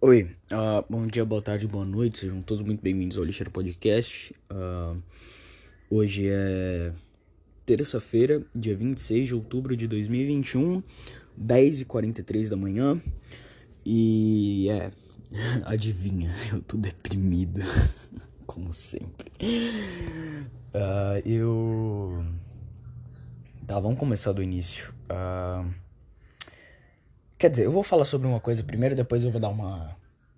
Oi, uh, bom dia, boa tarde, boa noite, sejam todos muito bem-vindos ao Lixeiro Podcast. Uh, hoje é terça-feira, dia 26 de outubro de 2021, 10h43 da manhã. E é, adivinha, eu tô deprimido, como sempre. Uh, eu. Tá, vamos começar do início. Uh, quer dizer, eu vou falar sobre uma coisa primeiro, depois eu vou dar uma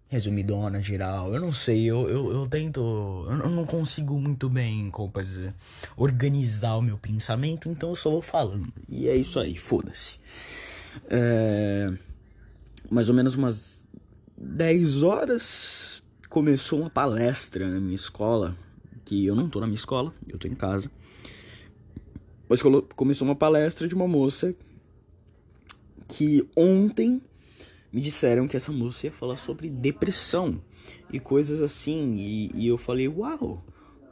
resumidona geral. Eu não sei, eu, eu, eu tento. Eu não consigo muito bem, como dizer, organizar o meu pensamento, então eu só vou falando. E é isso aí, foda-se. É, mais ou menos umas 10 horas começou uma palestra na minha escola. Que eu não tô na minha escola, eu tô em casa. Mas começou uma palestra de uma moça que ontem me disseram que essa moça ia falar sobre depressão e coisas assim. E, e, eu falei, uau,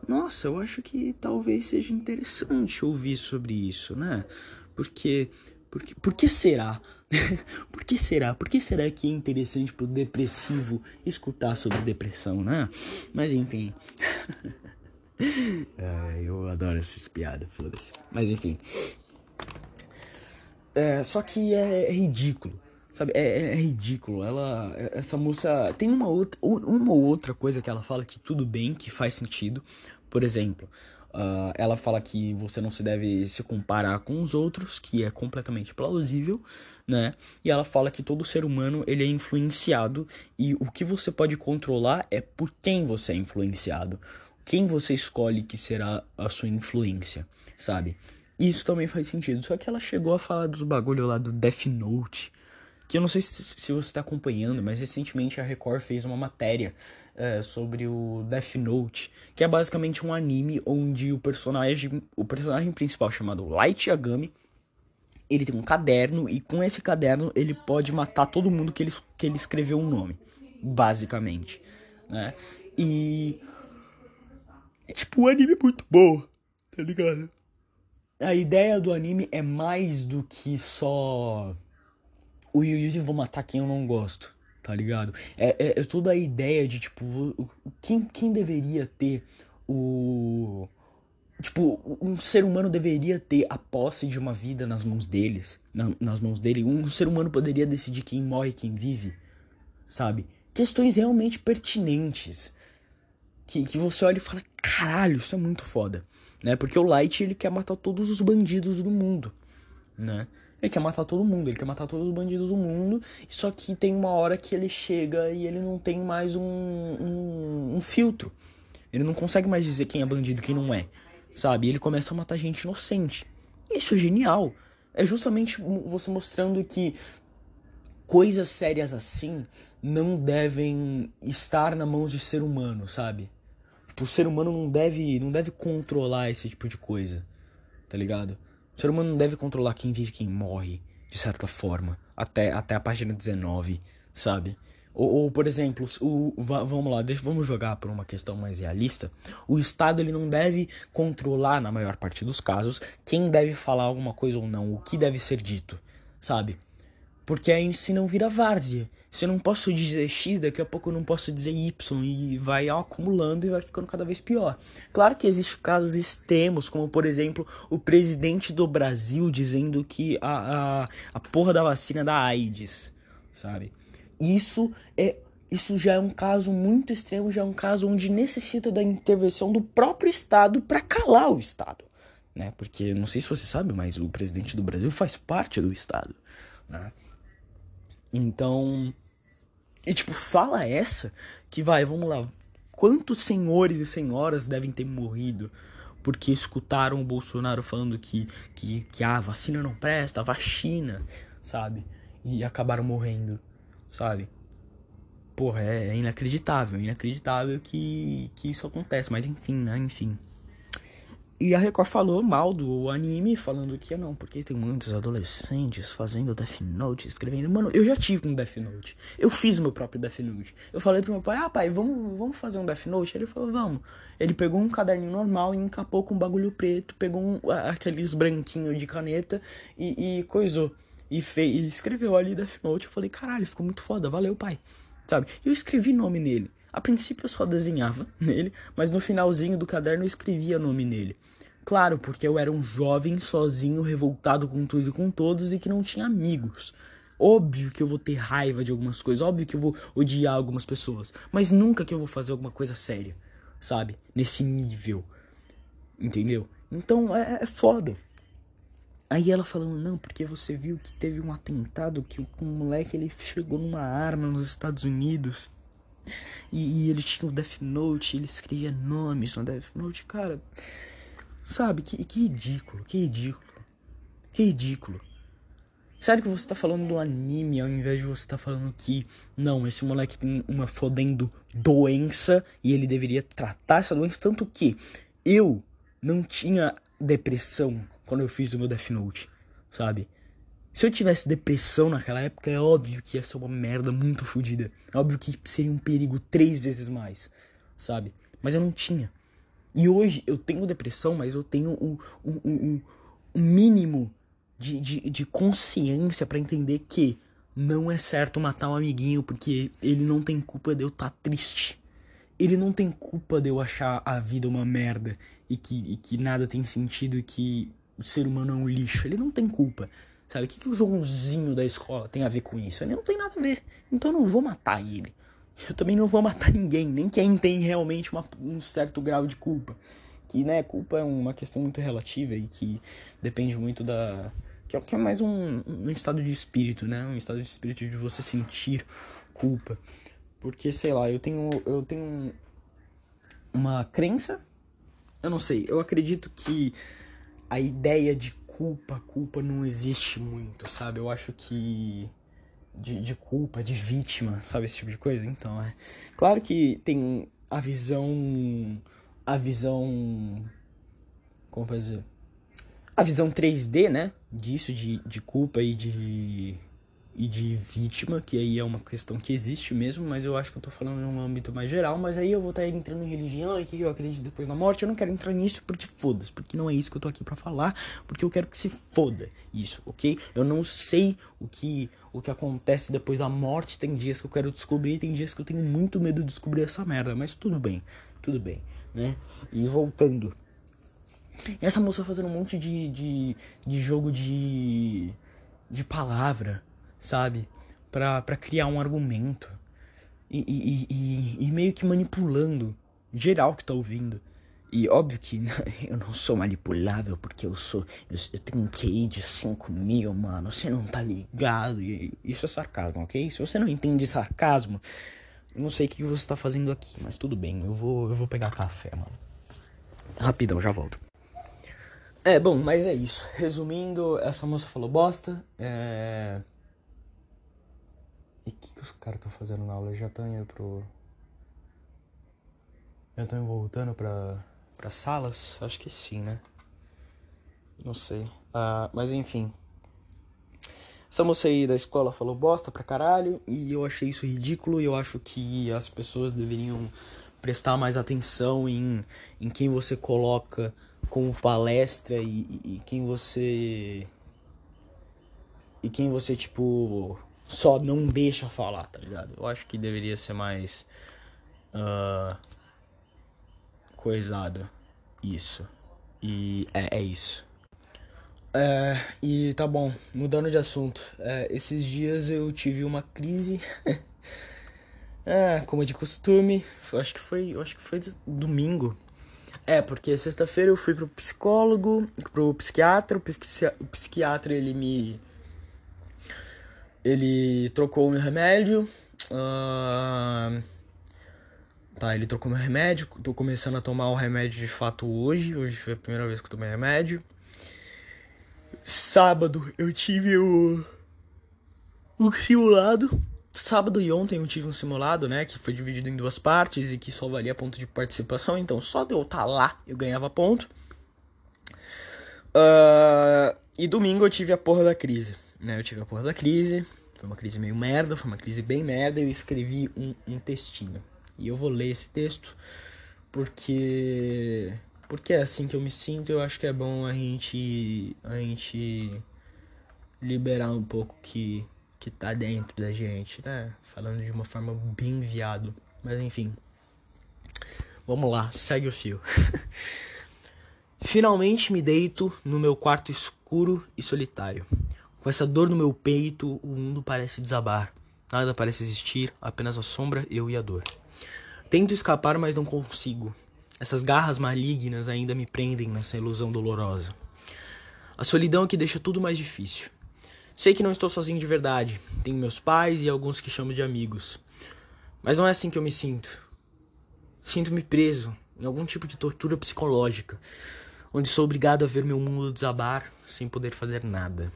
nossa, eu acho que talvez seja interessante ouvir sobre isso, né? Porque, porque por que será? por que será? Por que será que é interessante pro depressivo escutar sobre depressão, né? Mas enfim. é, eu adoro essas piadas, foda-se. Mas enfim. É, só que é, é ridículo Sabe, é, é, é, ridículo. Ela, essa moça tem uma outra, uma ou outra coisa que ela fala que tudo bem, que faz sentido. Por exemplo, uh, ela fala que você não se deve se comparar com os outros, que é completamente plausível, né? E ela fala que todo ser humano ele é influenciado e o que você pode controlar é por quem você é influenciado, quem você escolhe que será a sua influência, sabe? Isso também faz sentido. Só que ela chegou a falar dos bagulho lá do Death Note que eu não sei se, se você está acompanhando, mas recentemente a Record fez uma matéria é, sobre o Death Note, que é basicamente um anime onde o personagem, o personagem principal chamado Light Yagami, ele tem um caderno e com esse caderno ele pode matar todo mundo que ele, que ele escreveu um nome, basicamente, né? E é tipo um anime muito bom, tá ligado? A ideia do anime é mais do que só o Yu Yu vou matar quem eu não gosto, tá ligado? É, é, é toda a ideia de, tipo, quem, quem deveria ter o. Tipo, um ser humano deveria ter a posse de uma vida nas mãos deles, na, nas mãos dele. Um ser humano poderia decidir quem morre quem vive, sabe? Questões realmente pertinentes. Que, que você olha e fala, caralho, isso é muito foda. Né? Porque o Light, ele quer matar todos os bandidos do mundo, né? Ele quer matar todo mundo, ele quer matar todos os bandidos do mundo. Só que tem uma hora que ele chega e ele não tem mais um, um, um filtro. Ele não consegue mais dizer quem é bandido e quem não é. Sabe? Ele começa a matar gente inocente. Isso é genial. É justamente você mostrando que coisas sérias assim não devem estar na mão de ser humano, sabe? Tipo, o ser humano não deve, não deve controlar esse tipo de coisa, tá ligado? O ser humano não deve controlar quem vive e quem morre, de certa forma, até, até a página 19, sabe? Ou, ou, por exemplo, o, vamos lá, deixa, vamos jogar por uma questão mais realista. O Estado ele não deve controlar, na maior parte dos casos, quem deve falar alguma coisa ou não, o que deve ser dito, sabe? Porque aí se não vira várzea. Se eu não posso dizer X, daqui a pouco eu não posso dizer Y e vai acumulando e vai ficando cada vez pior. Claro que existem casos extremos, como por exemplo o presidente do Brasil dizendo que a, a, a porra da vacina da AIDS, sabe? Isso é isso já é um caso muito extremo, já é um caso onde necessita da intervenção do próprio Estado para calar o Estado, né? Porque não sei se você sabe, mas o presidente do Brasil faz parte do Estado, né? Então. E tipo, fala essa que vai, vamos lá. Quantos senhores e senhoras devem ter morrido porque escutaram o Bolsonaro falando que, que, que a vacina não presta, vacina, sabe? E acabaram morrendo, sabe? Porra, é, é inacreditável, inacreditável que, que isso acontece, mas enfim, né? Enfim. E a Record falou mal do anime, falando que não, porque tem muitos adolescentes fazendo Death Note, escrevendo. Mano, eu já tive um Death Note. Eu fiz meu próprio Death Note. Eu falei pro meu pai, ah, pai, vamos, vamos fazer um Death Note? Ele falou, vamos. Ele pegou um caderninho normal e encapou com um bagulho preto, pegou um, aqueles branquinhos de caneta e, e coisou. E, fez, e escreveu ali Death Note. Eu falei, caralho, ficou muito foda, valeu, pai. sabe? Eu escrevi nome nele. A princípio eu só desenhava nele, mas no finalzinho do caderno eu escrevia nome nele. Claro, porque eu era um jovem sozinho, revoltado com tudo e com todos e que não tinha amigos. Óbvio que eu vou ter raiva de algumas coisas, óbvio que eu vou odiar algumas pessoas, mas nunca que eu vou fazer alguma coisa séria, sabe? Nesse nível. Entendeu? Então é, é foda. Aí ela falando, não, porque você viu que teve um atentado que um moleque ele chegou numa arma nos Estados Unidos. E, e ele tinha o Death Note, ele escrevia nomes no Death Note, cara. Sabe, que, que ridículo, que ridículo. Que ridículo. Sério que você tá falando do anime ao invés de você tá falando que não, esse moleque tem uma fodendo doença e ele deveria tratar essa doença. Tanto que eu não tinha depressão quando eu fiz o meu Death Note, sabe? Se eu tivesse depressão naquela época, é óbvio que ia ser uma merda muito fodida. É óbvio que seria um perigo três vezes mais, sabe? Mas eu não tinha. E hoje eu tenho depressão, mas eu tenho um mínimo de, de, de consciência para entender que não é certo matar um amiguinho porque ele não tem culpa de eu estar tá triste. Ele não tem culpa de eu achar a vida uma merda e que, e que nada tem sentido e que o ser humano é um lixo. Ele não tem culpa. Sabe? O que, que o Joãozinho da escola tem a ver com isso? Ele não tem nada a ver. Então eu não vou matar ele. Eu também não vou matar ninguém, nem quem tem realmente uma, um certo grau de culpa. Que, né, culpa é uma questão muito relativa e que depende muito da. Que é, que é mais um, um estado de espírito, né? Um estado de espírito de você sentir culpa. Porque, sei lá, eu tenho, eu tenho uma crença. Eu não sei, eu acredito que a ideia de culpa, culpa não existe muito, sabe? Eu acho que de, de culpa, de vítima, sabe? Esse tipo de coisa. Então, é. Claro que tem a visão. A visão. Como fazer? A visão 3D, né? Disso, de, de culpa e de e de vítima, que aí é uma questão que existe mesmo, mas eu acho que eu tô falando num âmbito mais geral, mas aí eu vou estar tá entrando em religião e que eu acredito depois na morte, eu não quero entrar nisso porque foda-se, porque não é isso que eu tô aqui para falar, porque eu quero que se foda isso, ok? Eu não sei o que o que acontece depois da morte, tem dias que eu quero descobrir, tem dias que eu tenho muito medo de descobrir essa merda, mas tudo bem, tudo bem, né? E voltando. Essa moça fazendo um monte de, de, de jogo de, de palavra, sabe? Pra criar um argumento. E, e, e, e, meio que manipulando geral que tá ouvindo. E óbvio que eu não sou manipulável porque eu sou. Eu, eu tenho um QI de 5 mil, mano. Você não tá ligado. Isso é sarcasmo, ok? Se você não entende sarcasmo, eu não sei o que você tá fazendo aqui, mas tudo bem. Eu vou, eu vou pegar café, mano. Rapidão, já volto. É, bom, mas é isso. Resumindo, essa moça falou bosta. É. E o que, que os caras estão fazendo na aula? Já estão indo pro. Já estão voltando pra, pra salas? Acho que sim, né? Não sei. Ah, mas enfim. Essa moça aí da escola falou bosta pra caralho. E eu achei isso ridículo. E eu acho que as pessoas deveriam prestar mais atenção em, em quem você coloca como palestra e, e quem você. E quem você, tipo só não deixa falar, tá ligado? Eu acho que deveria ser mais uh, coisado isso. E é, é isso. É, e tá bom, mudando de assunto. É, esses dias eu tive uma crise. é, como é de costume. Eu acho que foi. Acho que foi domingo. É, porque sexta-feira eu fui pro psicólogo, pro psiquiatra, o psiquiatra ele me ele trocou o meu remédio. Uh... Tá, ele trocou meu remédio. Tô começando a tomar o remédio de fato hoje. Hoje foi a primeira vez que eu tomei remédio. Sábado eu tive o. O simulado. Sábado e ontem eu tive um simulado, né? Que foi dividido em duas partes e que só valia ponto de participação. Então só de eu estar tá lá eu ganhava ponto. Uh, e domingo eu tive a porra da crise. Né? Eu tive a porra da crise. Foi uma crise meio merda, foi uma crise bem merda. Eu escrevi um, um textinho. E eu vou ler esse texto porque porque é assim que eu me sinto. Eu acho que é bom a gente a gente liberar um pouco que que tá dentro da gente, né? Falando de uma forma bem viado. Mas enfim. Vamos lá, segue o fio. Finalmente me deito no meu quarto escuro e solitário. Com essa dor no meu peito, o mundo parece desabar. Nada parece existir, apenas a sombra, eu e a dor. Tento escapar, mas não consigo. Essas garras malignas ainda me prendem nessa ilusão dolorosa. A solidão é que deixa tudo mais difícil. Sei que não estou sozinho de verdade. Tenho meus pais e alguns que chamo de amigos. Mas não é assim que eu me sinto. Sinto-me preso em algum tipo de tortura psicológica, onde sou obrigado a ver meu mundo desabar sem poder fazer nada.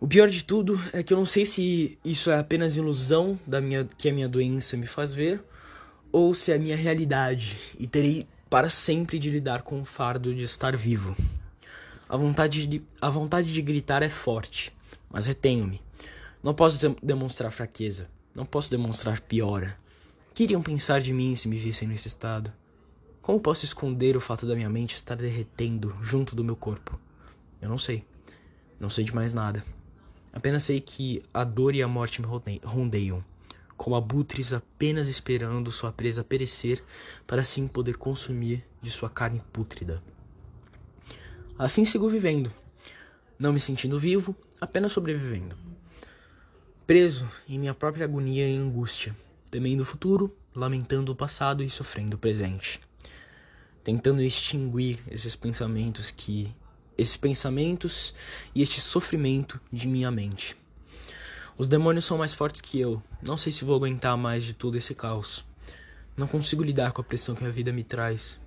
O pior de tudo é que eu não sei se isso é apenas ilusão da minha que a minha doença me faz ver ou se é a minha realidade e terei para sempre de lidar com o fardo de estar vivo. A vontade de, a vontade de gritar é forte, mas retenho-me. Não posso demonstrar fraqueza, não posso demonstrar piora. Que iriam pensar de mim se me vissem nesse estado? Como posso esconder o fato da minha mente estar derretendo junto do meu corpo? Eu não sei. Não sei de mais nada. Apenas sei que a dor e a morte me rondeiam, como abutres apenas esperando sua presa perecer para assim poder consumir de sua carne pútrida. Assim sigo vivendo, não me sentindo vivo, apenas sobrevivendo. Preso em minha própria agonia e angústia, temendo o futuro, lamentando o passado e sofrendo o presente. Tentando extinguir esses pensamentos que esses pensamentos e este sofrimento de minha mente. Os demônios são mais fortes que eu. Não sei se vou aguentar mais de todo esse caos. Não consigo lidar com a pressão que a vida me traz.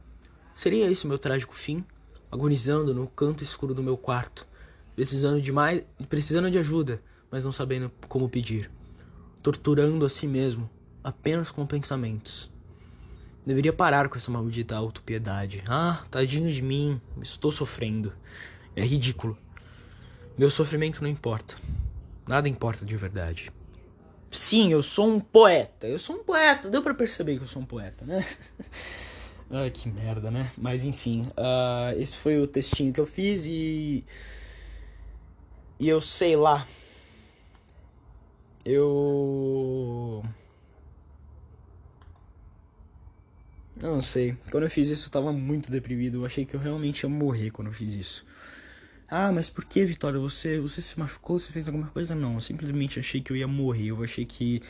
Seria esse meu trágico fim? Agonizando no canto escuro do meu quarto, precisando de mais, precisando de ajuda, mas não sabendo como pedir. Torturando a si mesmo, apenas com pensamentos. Deveria parar com essa maldita autopiedade. Ah, tadinho de mim, estou sofrendo. É ridículo. Meu sofrimento não importa. Nada importa de verdade. Sim, eu sou um poeta. Eu sou um poeta. Deu para perceber que eu sou um poeta, né? Ai, que merda, né? Mas enfim, uh, esse foi o textinho que eu fiz e. E eu sei lá. Eu. Eu não sei. Quando eu fiz isso, eu tava muito deprimido. Eu achei que eu realmente ia morrer quando eu fiz isso. Ah, mas por que, Vitória? Você, você se machucou? Você fez alguma coisa? Não. Eu simplesmente achei que eu ia morrer. Eu achei que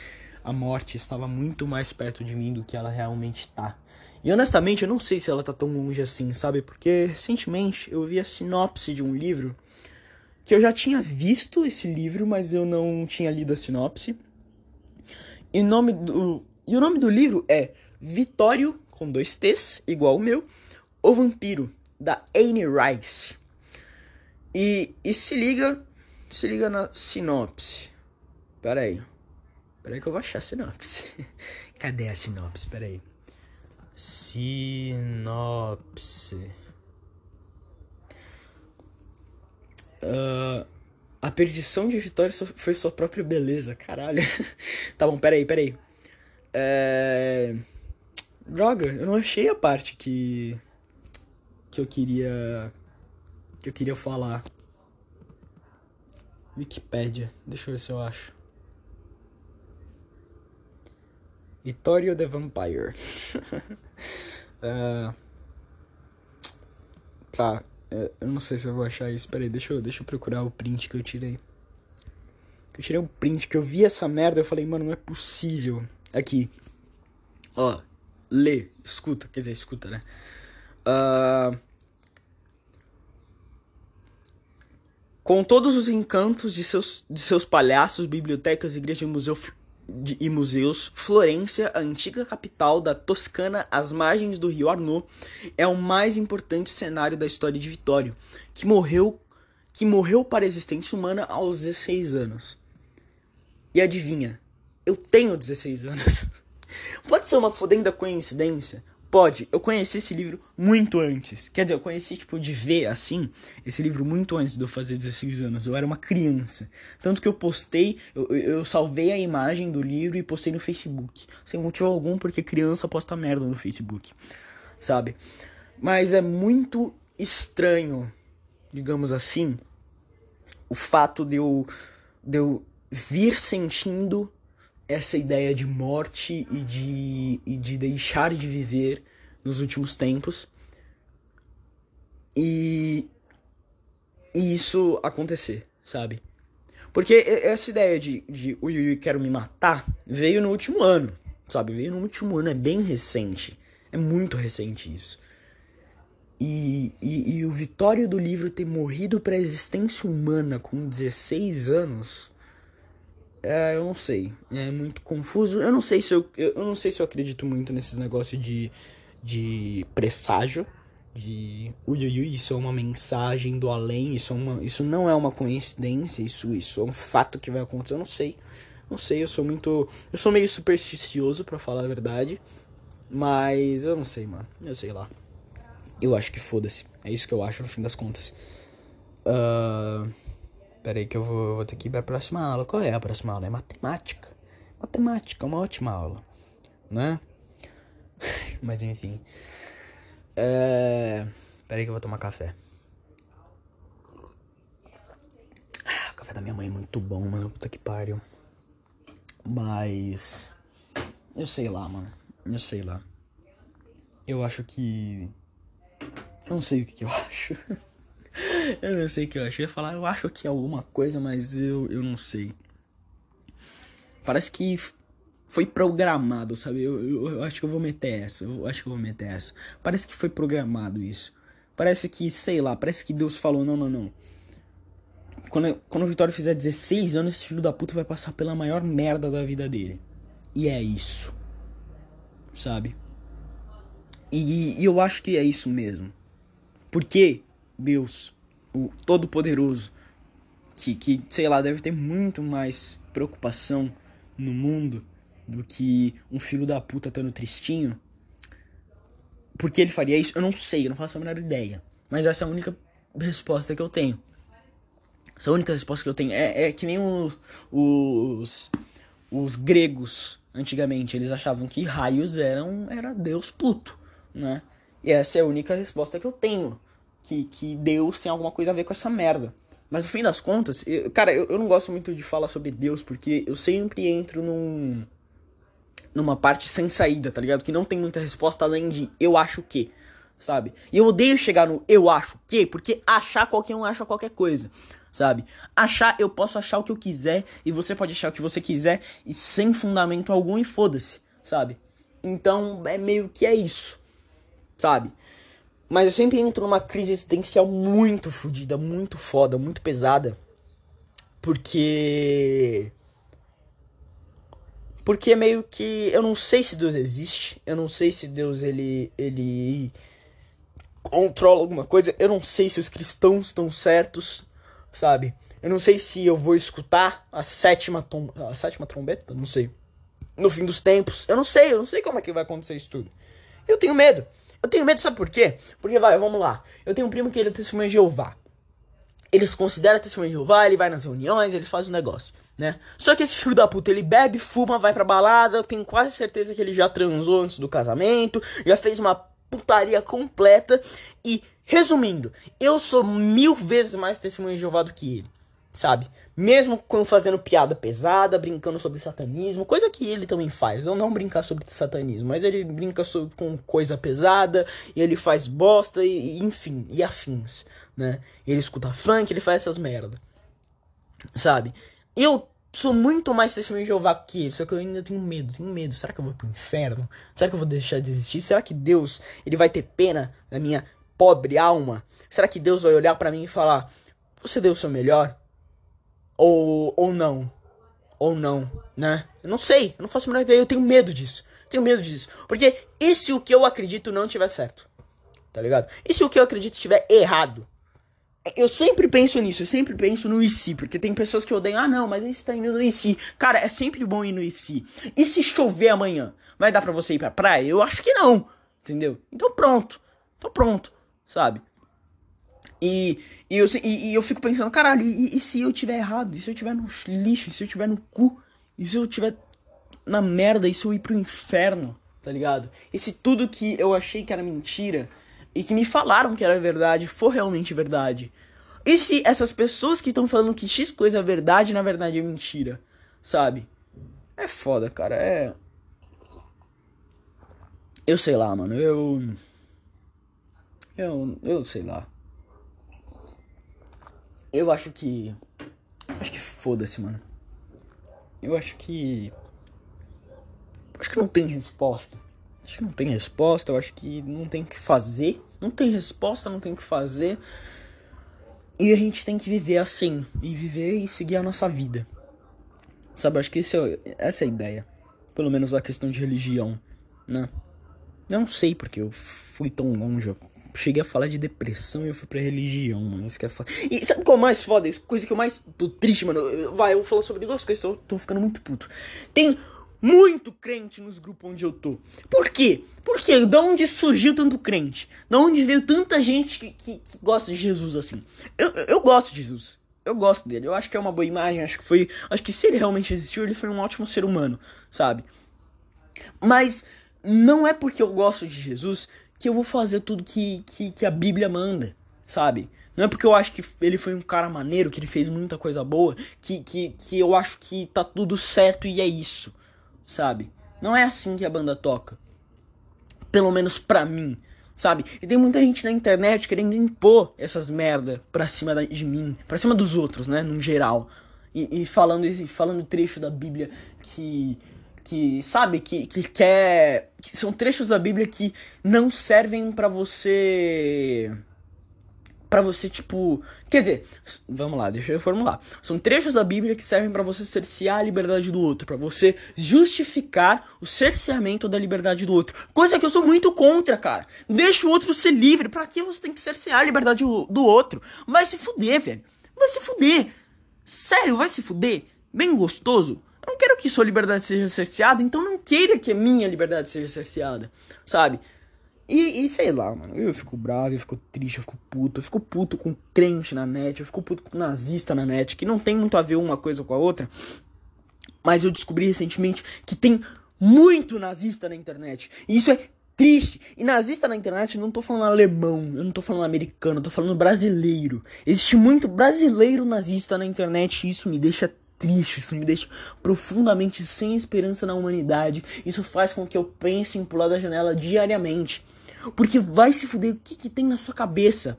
a morte estava muito mais perto de mim do que ela realmente tá. E honestamente, eu não sei se ela tá tão longe assim, sabe? Porque recentemente eu vi a sinopse de um livro que eu já tinha visto esse livro, mas eu não tinha lido a sinopse. E o nome do, e o nome do livro é Vitório com dois T's, igual o meu, O Vampiro, da Anne Rice. E, e se liga, se liga na sinopse. Pera aí. Pera aí que eu vou achar a sinopse. Cadê a sinopse? Pera aí. Sinopse. Uh, a perdição de Vitória foi sua própria beleza, caralho. tá bom, peraí, peraí. É... Droga, eu não achei a parte que. que eu queria. que eu queria falar. Wikipedia, deixa eu ver se eu acho. Vittorio the Vampire. uh, tá, é, eu não sei se eu vou achar isso. Peraí, deixa eu, deixa eu procurar o print que eu tirei. Eu tirei um print que eu vi essa merda eu falei, mano, não é possível. Aqui. Ó, lê, escuta, quer dizer, escuta, né? Uh, com todos os encantos de seus, de seus palhaços, bibliotecas, igrejas e, museu, de, e museus, Florência, a antiga capital da Toscana às margens do rio Arno, é o mais importante cenário da história de Vitório, que morreu, que morreu para a existência humana aos 16 anos. E adivinha, eu tenho 16 anos. Pode ser uma fodenda coincidência? Pode. Eu conheci esse livro muito antes. Quer dizer, eu conheci, tipo, de ver assim, esse livro muito antes de eu fazer 16 anos. Eu era uma criança. Tanto que eu postei, eu, eu salvei a imagem do livro e postei no Facebook. Sem motivo algum, porque criança posta merda no Facebook. Sabe? Mas é muito estranho, digamos assim, o fato de eu de eu vir sentindo essa ideia de morte e de, e de deixar de viver nos últimos tempos. E, e isso acontecer, sabe? Porque essa ideia de, de ui, ui, quero me matar veio no último ano, sabe? Veio no último ano, é bem recente. É muito recente isso. E, e, e o Vitório do livro ter morrido para a existência humana com 16 anos. É, eu não sei. É muito confuso. Eu não sei se eu, eu não sei se eu acredito muito nesses negócios de, de presságio de ui, ui, ui, isso é uma mensagem do além, isso, é uma, isso não é uma coincidência, isso, isso é um fato que vai acontecer, eu não sei. Não sei, eu sou muito. Eu sou meio supersticioso, para falar a verdade. Mas eu não sei, mano. Eu sei lá. Eu acho que foda-se. É isso que eu acho no fim das contas. Uh, pera aí que eu vou, vou ter que ir pra próxima aula. Qual é a próxima aula? É matemática. Matemática, uma ótima aula. Né? Mas enfim. É... Pera aí que eu vou tomar café. Ah, o café da minha mãe é muito bom, mano. Puta que pariu. Mas. Eu sei lá, mano. Eu sei lá. Eu acho que. Não sei o que, que eu acho. eu não sei o que eu acho. Eu ia falar, eu acho que é alguma coisa, mas eu, eu não sei. Parece que foi programado, sabe? Eu, eu, eu, acho que eu vou meter essa. Eu acho que eu vou meter essa. Parece que foi programado isso. Parece que, sei lá, parece que Deus falou: não, não, não. Quando, quando o Vitório fizer 16 anos, esse filho da puta vai passar pela maior merda da vida dele. E é isso. Sabe? E, e eu acho que é isso mesmo. Porque Deus, o Todo-Poderoso, que, que, sei lá, deve ter muito mais preocupação no mundo do que um filho da puta estando tristinho. Por que ele faria isso? Eu não sei, eu não faço a menor ideia. Mas essa é a única resposta que eu tenho. Essa é a única resposta que eu tenho. É, é que nem os, os, os gregos antigamente. Eles achavam que raios eram era Deus puto, né? E essa é a única resposta que eu tenho. Que, que Deus tem alguma coisa a ver com essa merda. Mas no fim das contas, eu, cara, eu, eu não gosto muito de falar sobre Deus porque eu sempre entro num numa parte sem saída, tá ligado? Que não tem muita resposta além de eu acho que, sabe? E eu odeio chegar no eu acho que, porque achar qualquer um acha qualquer coisa, sabe? Achar, eu posso achar o que eu quiser e você pode achar o que você quiser e sem fundamento algum e foda-se, sabe? Então é meio que é isso, sabe? Mas eu sempre entro numa crise existencial muito fodida, muito foda, muito pesada. Porque porque meio que eu não sei se Deus existe, eu não sei se Deus ele ele controla alguma coisa, eu não sei se os cristãos estão certos, sabe? Eu não sei se eu vou escutar a sétima tom, a sétima trombeta, não sei. No fim dos tempos, eu não sei, eu não sei como é que vai acontecer isso tudo. Eu tenho medo. Eu tenho medo, sabe por quê? Porque vai, vamos lá. Eu tenho um primo que ele é testemunha de Jeová. Eles consideram testemunha de Jeová, ele vai nas reuniões, eles fazem um negócio né? Só que esse filho da puta, ele bebe, fuma, vai pra balada, eu tenho quase certeza que ele já transou antes do casamento, já fez uma putaria completa e, resumindo, eu sou mil vezes mais testemunho de Jeová do que ele, sabe? Mesmo com fazendo piada pesada, brincando sobre satanismo, coisa que ele também faz. Eu não brincar sobre satanismo, mas ele brinca sobre, com coisa pesada, e ele faz bosta, e, enfim, e afins, né? Ele escuta funk, ele faz essas merda. Sabe? Eu sou muito mais testemunho de Jeová que ele, só que eu ainda tenho medo, tenho medo. Será que eu vou pro inferno? Será que eu vou deixar de existir? Será que Deus, ele vai ter pena da minha pobre alma? Será que Deus vai olhar para mim e falar: "Você deu o seu melhor?" Ou ou não? Ou não, né? Eu não sei, eu não faço a menor ideia, eu tenho medo disso. Tenho medo disso. Porque e se o que eu acredito não tiver certo? Tá ligado? E se o que eu acredito estiver errado? Eu sempre penso nisso, eu sempre penso no IC, porque tem pessoas que odeiam, ah não, mas você tá indo no IC. Cara, é sempre bom ir no IC. E se chover amanhã? Vai dar pra você ir pra praia? Eu acho que não, entendeu? Então pronto, então pronto, sabe? E, e, eu, e, e eu fico pensando, caralho, e, e, se eu tiver errado? E se eu tiver no lixo? E se eu tiver no cu? E se eu tiver na merda? E se eu ir pro inferno? Tá ligado? E se tudo que eu achei que era mentira e que me falaram que era verdade for realmente verdade. E se essas pessoas que estão falando que X coisa é verdade, na verdade é mentira, sabe? É foda, cara, é. Eu sei lá, mano, eu. Eu. Eu sei lá. Eu acho que. Acho que foda-se, mano. Eu acho que. Acho que não tem resposta. Acho que não tem resposta, eu acho que não tem o que fazer. Não tem resposta, não tem o que fazer. E a gente tem que viver assim. E viver e seguir a nossa vida. Sabe, acho que é, essa é a ideia. Pelo menos a questão de religião, né? Não sei porque eu fui tão longe. Eu cheguei a falar de depressão e eu fui pra religião, mano. Isso que é foda. E sabe qual é mais foda? Coisa que eu mais tô triste, mano. Vai, eu vou falar sobre duas coisas, eu tô ficando muito puto. Tem muito crente nos grupos onde eu tô. Por quê? Porque da onde surgiu tanto crente? Da onde veio tanta gente que, que, que, gosta de Jesus assim? Eu, eu gosto de Jesus. Eu gosto dele. Eu acho que é uma boa imagem. Acho que foi. Acho que se ele realmente existiu, ele foi um ótimo ser humano, sabe? Mas não é porque eu gosto de Jesus que eu vou fazer tudo que, que, que a Bíblia manda, sabe? Não é porque eu acho que ele foi um cara maneiro, que ele fez muita coisa boa, que, que, que eu acho que tá tudo certo e é isso sabe? Não é assim que a banda toca. Pelo menos pra mim, sabe? E tem muita gente na internet querendo impor essas merda pra cima de mim, pra cima dos outros, né? No geral. E, e falando, falando trecho da Bíblia que. Que, sabe, que, que quer. Que são trechos da Bíblia que não servem para você para você, tipo. Quer dizer, vamos lá, deixa eu formular. São trechos da Bíblia que servem para você cercear a liberdade do outro, para você justificar o cerceamento da liberdade do outro. Coisa que eu sou muito contra, cara. Deixa o outro ser livre. Para que você tem que cercear a liberdade do outro? Vai se fuder, velho. Vai se fuder. Sério, vai se fuder. Bem gostoso. Eu não quero que sua liberdade seja cerceada, então não queira que a minha liberdade seja cerceada, sabe? E, e, sei lá, mano, eu fico bravo, eu fico triste, eu fico puto, eu fico puto com crente na net, eu fico puto com nazista na net, que não tem muito a ver uma coisa com a outra. Mas eu descobri recentemente que tem muito nazista na internet. E isso é triste. E nazista na internet, não tô falando alemão, eu não tô falando americano, eu tô falando brasileiro. Existe muito brasileiro nazista na internet e isso me deixa triste, isso me deixa profundamente sem esperança na humanidade. Isso faz com que eu pense em pular da janela diariamente. Porque vai se fuder, o que, que tem na sua cabeça?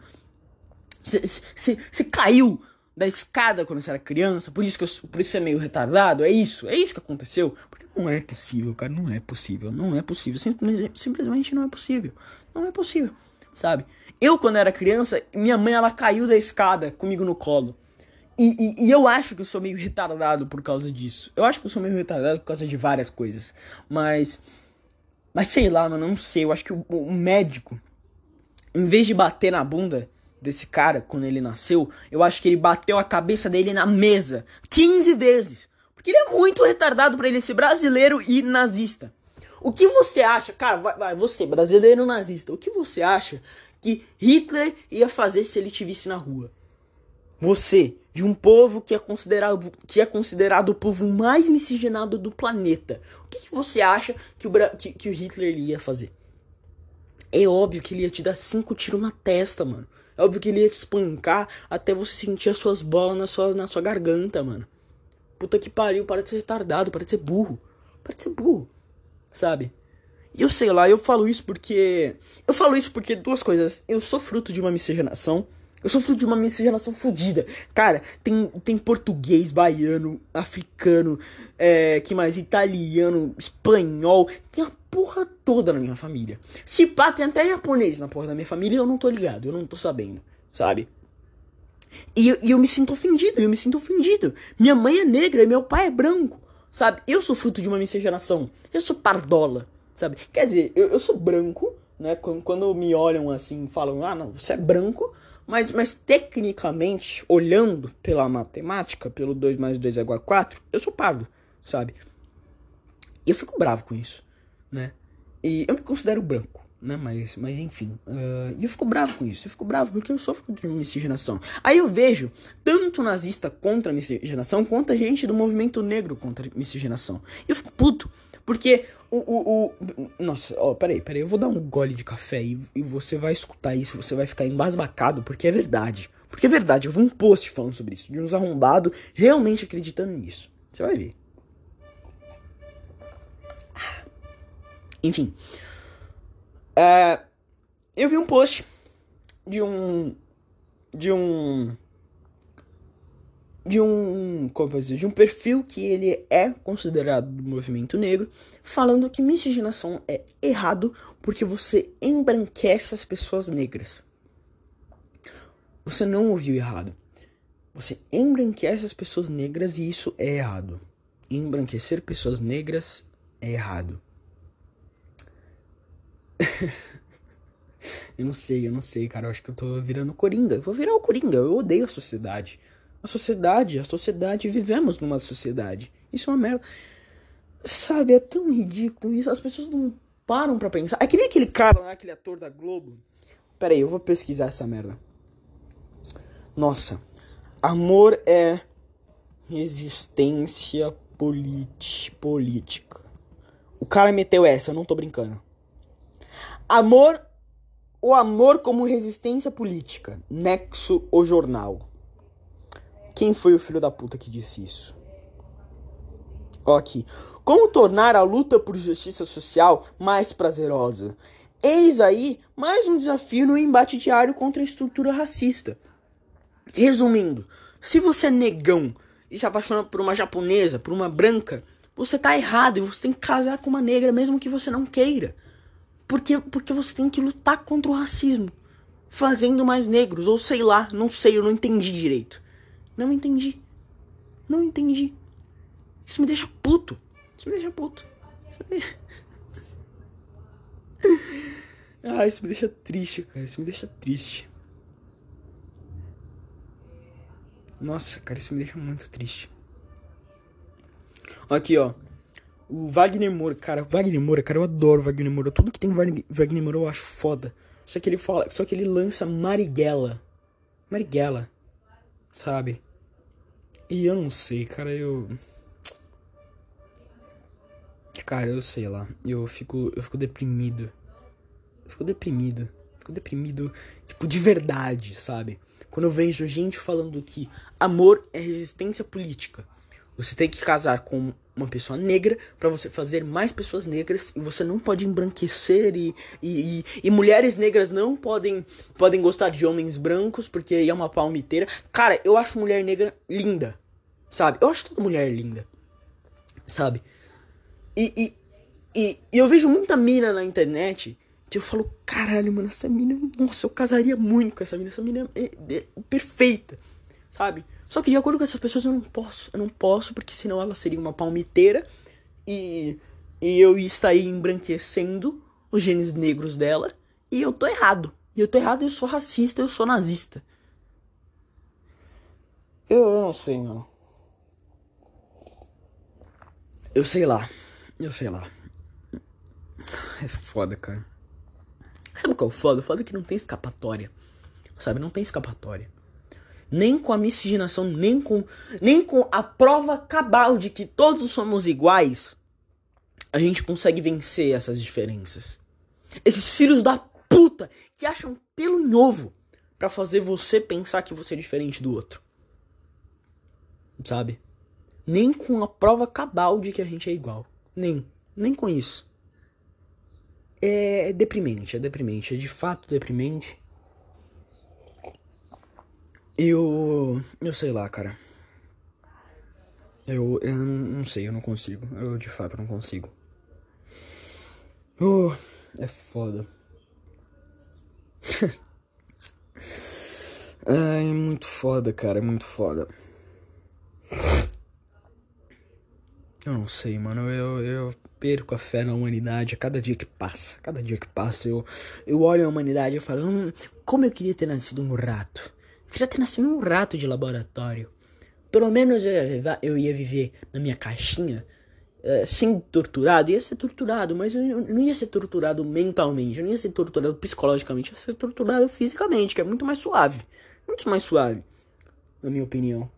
Você caiu da escada quando você era criança, por isso que eu, por isso você é meio retardado, é isso, é isso que aconteceu. Porque não é possível, cara, não é possível, não é possível, simplesmente, simplesmente não é possível, não é possível, sabe? Eu quando era criança, minha mãe ela caiu da escada comigo no colo. E, e, e, eu acho que eu sou meio retardado por causa disso. Eu acho que eu sou meio retardado por causa de várias coisas. Mas mas sei lá, mano, não sei. Eu acho que o, o médico, em vez de bater na bunda desse cara quando ele nasceu, eu acho que ele bateu a cabeça dele na mesa 15 vezes. Porque ele é muito retardado para ele ser brasileiro e nazista. O que você acha, cara, vai, vai, você, brasileiro nazista, o que você acha que Hitler ia fazer se ele te visse na rua? Você, de um povo que é considerado, que é considerado o povo mais miscigenado do planeta. O que, que você acha que o, que, que o Hitler ia fazer? É óbvio que ele ia te dar cinco tiros na testa, mano. É óbvio que ele ia te espancar até você sentir as suas bolas na sua, na sua garganta, mano. Puta que pariu, para de ser retardado, para de ser burro. Para de ser burro, sabe? E eu sei lá, eu falo isso porque. Eu falo isso porque duas coisas. Eu sou fruto de uma miscigenação eu sou fruto de uma miscigenação fodida. Cara, tem, tem português, baiano, africano, é, que mais? Italiano, espanhol. Tem a porra toda na minha família. Se pá, tem até japonês na porra da minha família eu não tô ligado, eu não tô sabendo, sabe? E, e eu me sinto ofendido, eu me sinto ofendido. Minha mãe é negra e meu pai é branco, sabe? Eu sou fruto de uma miscigenação. Eu sou pardola, sabe? Quer dizer, eu, eu sou branco, né? Quando, quando me olham assim falam, ah, não, você é branco. Mas, mas tecnicamente, olhando pela matemática, pelo 2 mais 2 é igual a 4, eu sou pardo, sabe? E eu fico bravo com isso, né? E eu me considero branco, né? Mas, mas enfim. Uh, eu fico bravo com isso. Eu fico bravo porque eu sofro de miscigenação. Aí eu vejo tanto nazista contra miscigenação, quanto a gente do movimento negro contra miscigenação. E eu fico puto. Porque o. o, o nossa, ó, peraí, peraí. Eu vou dar um gole de café e, e você vai escutar isso, você vai ficar embasbacado, porque é verdade. Porque é verdade, eu vi um post falando sobre isso, de uns arrombados realmente acreditando nisso. Você vai ver. Enfim. É, eu vi um post de um. De um. De um. Como dizer? De um perfil que ele é considerado do movimento negro, falando que miscigenação é errado porque você embranquece as pessoas negras. Você não ouviu errado. Você embranquece as pessoas negras e isso é errado. Embranquecer pessoas negras é errado. eu não sei, eu não sei, cara. Eu acho que eu tô virando coringa. Eu vou virar o coringa. Eu odeio a sociedade. A sociedade, a sociedade, vivemos numa sociedade. Isso é uma merda. Sabe, é tão ridículo isso. As pessoas não param pra pensar. É que nem aquele cara lá, aquele ator da Globo. Pera aí, eu vou pesquisar essa merda. Nossa. Amor é resistência política. O cara meteu essa, eu não tô brincando. Amor, o amor como resistência política. Nexo, o jornal. Quem foi o filho da puta que disse isso? Ó aqui. Como tornar a luta por justiça social mais prazerosa? Eis aí mais um desafio no embate diário contra a estrutura racista. Resumindo, se você é negão e se apaixona por uma japonesa, por uma branca, você tá errado e você tem que casar com uma negra mesmo que você não queira. Porque, porque você tem que lutar contra o racismo. Fazendo mais negros, ou sei lá, não sei, eu não entendi direito. Não entendi. Não entendi. Isso me deixa puto. Isso me deixa puto. Isso me... ah, isso me deixa triste, cara. Isso me deixa triste. Nossa, cara, isso me deixa muito triste. Aqui, ó. O Wagner Moura, cara, Wagner Moura, cara, eu adoro Wagner Moura. Tudo que tem Wagner Moura eu acho foda. Só que ele fala, só que ele lança Marighella. Marighella. Sabe? E eu não sei, cara, eu Cara, eu sei lá. Eu fico eu fico deprimido. Eu fico deprimido. Eu fico deprimido, tipo, de verdade, sabe? Quando eu vejo gente falando que amor é resistência política. Você tem que casar com uma pessoa negra para você fazer mais pessoas negras e você não pode embranquecer e, e, e, e, mulheres negras não podem podem gostar de homens brancos porque é uma palmiteira. Cara, eu acho mulher negra linda, sabe? Eu acho toda mulher linda, sabe? E, e, e, eu vejo muita mina na internet que eu falo, caralho, mano, essa mina, nossa, eu casaria muito com essa mina, essa mina é, é, é perfeita, sabe? Só que de acordo com essas pessoas eu não posso, eu não posso, porque senão ela seria uma palmiteira e, e eu estaria embranquecendo os genes negros dela e eu tô errado. E eu tô errado, eu sou racista, eu sou nazista. Eu, não sei, mano. Eu sei lá. Eu sei lá. É foda, cara. Sabe qual é o foda? O foda é que não tem escapatória. Sabe? Não tem escapatória. Nem com a miscigenação, nem com, nem com a prova cabal de que todos somos iguais, a gente consegue vencer essas diferenças. Esses filhos da puta que acham pelo em ovo para fazer você pensar que você é diferente do outro. Sabe? Nem com a prova cabal de que a gente é igual. Nem. Nem com isso é deprimente, é deprimente, é de fato deprimente. Eu. Eu sei lá, cara. Eu, eu não sei, eu não consigo. Eu de fato não consigo. Oh, é foda. é muito foda, cara, é muito foda. Eu não sei, mano. Eu, eu perco a fé na humanidade a cada dia que passa. Cada dia que passa eu, eu olho a humanidade e falo, hum, como eu queria ter nascido um rato. Queria ter nascido um rato de laboratório. Pelo menos eu, ia viver na minha caixinha uh, sem torturado. Ia ser torturado, mas eu não ia ser torturado mentalmente. Eu não ia ser torturado psicologicamente. Eu ia ser torturado fisicamente, que é muito mais suave. Muito mais suave, na minha opinião.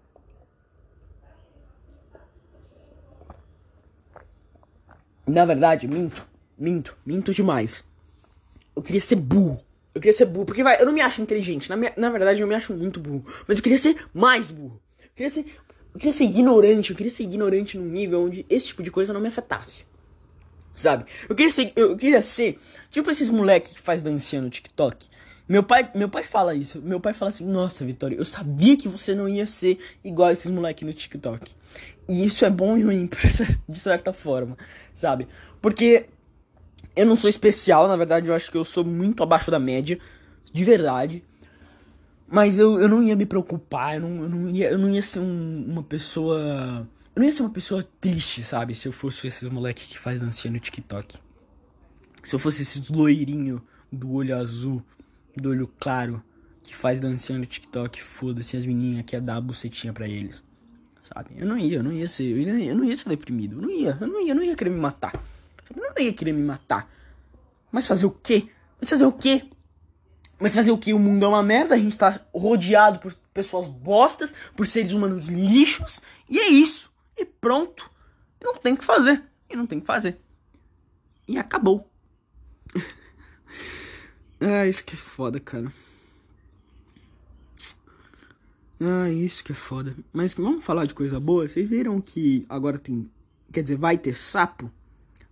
Na verdade, minto. Minto. Minto demais. Eu queria ser burro. Eu queria ser burro. Porque, vai, eu não me acho inteligente. Na, minha, na verdade, eu me acho muito burro. Mas eu queria ser mais burro. Eu queria ser. Eu queria ser ignorante. Eu queria ser ignorante num nível onde esse tipo de coisa não me afetasse. Sabe? Eu queria ser. Eu queria ser. Tipo esses moleques que faz dancinha no TikTok. Meu pai, meu pai fala isso. Meu pai fala assim: Nossa, Vitória, eu sabia que você não ia ser igual esses moleques no TikTok. E isso é bom e ruim, de certa forma, sabe? Porque eu não sou especial, na verdade, eu acho que eu sou muito abaixo da média, de verdade. Mas eu, eu não ia me preocupar, eu não, eu não, ia, eu não ia ser um, uma pessoa. Eu não ia ser uma pessoa triste, sabe? Se eu fosse esses moleques que faz dancinha no TikTok. Se eu fosse esses loirinho do olho azul, do olho claro, que faz dancinha no TikTok, foda-se as meninas que ia dar a bucetinha pra eles. Sabe? Eu não ia, eu não ia ser. Eu, ia, eu não ia ser deprimido. Eu não ia, eu não ia, eu não ia querer me matar. Eu não ia querer me matar. Mas fazer o quê? Mas fazer o quê? Mas fazer o quê? O mundo é uma merda, a gente tá rodeado por pessoas bostas, por seres humanos lixos, e é isso. E pronto. E não tem o que fazer. E não tem o que fazer. E acabou. ah, isso que é foda, cara. Ah, isso que é foda. Mas vamos falar de coisa boa. Vocês viram que agora tem. Quer dizer, vai ter sapo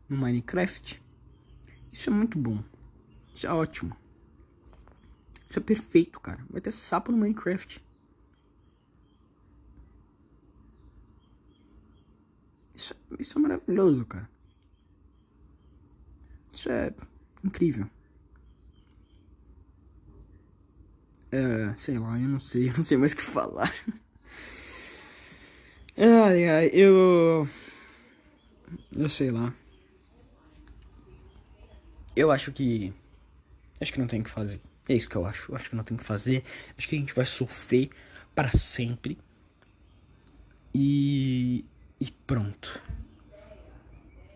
no Minecraft? Isso é muito bom. Isso é ótimo. Isso é perfeito, cara. Vai ter sapo no Minecraft. Isso, isso é maravilhoso, cara. Isso é incrível. É, sei lá, eu não sei, eu não sei mais o que falar. Ai, ai, eu. Eu sei lá. Eu acho que. Acho que não tem o que fazer. É isso que eu acho. Eu acho que não tem o que fazer. Acho que a gente vai sofrer para sempre. E. E pronto.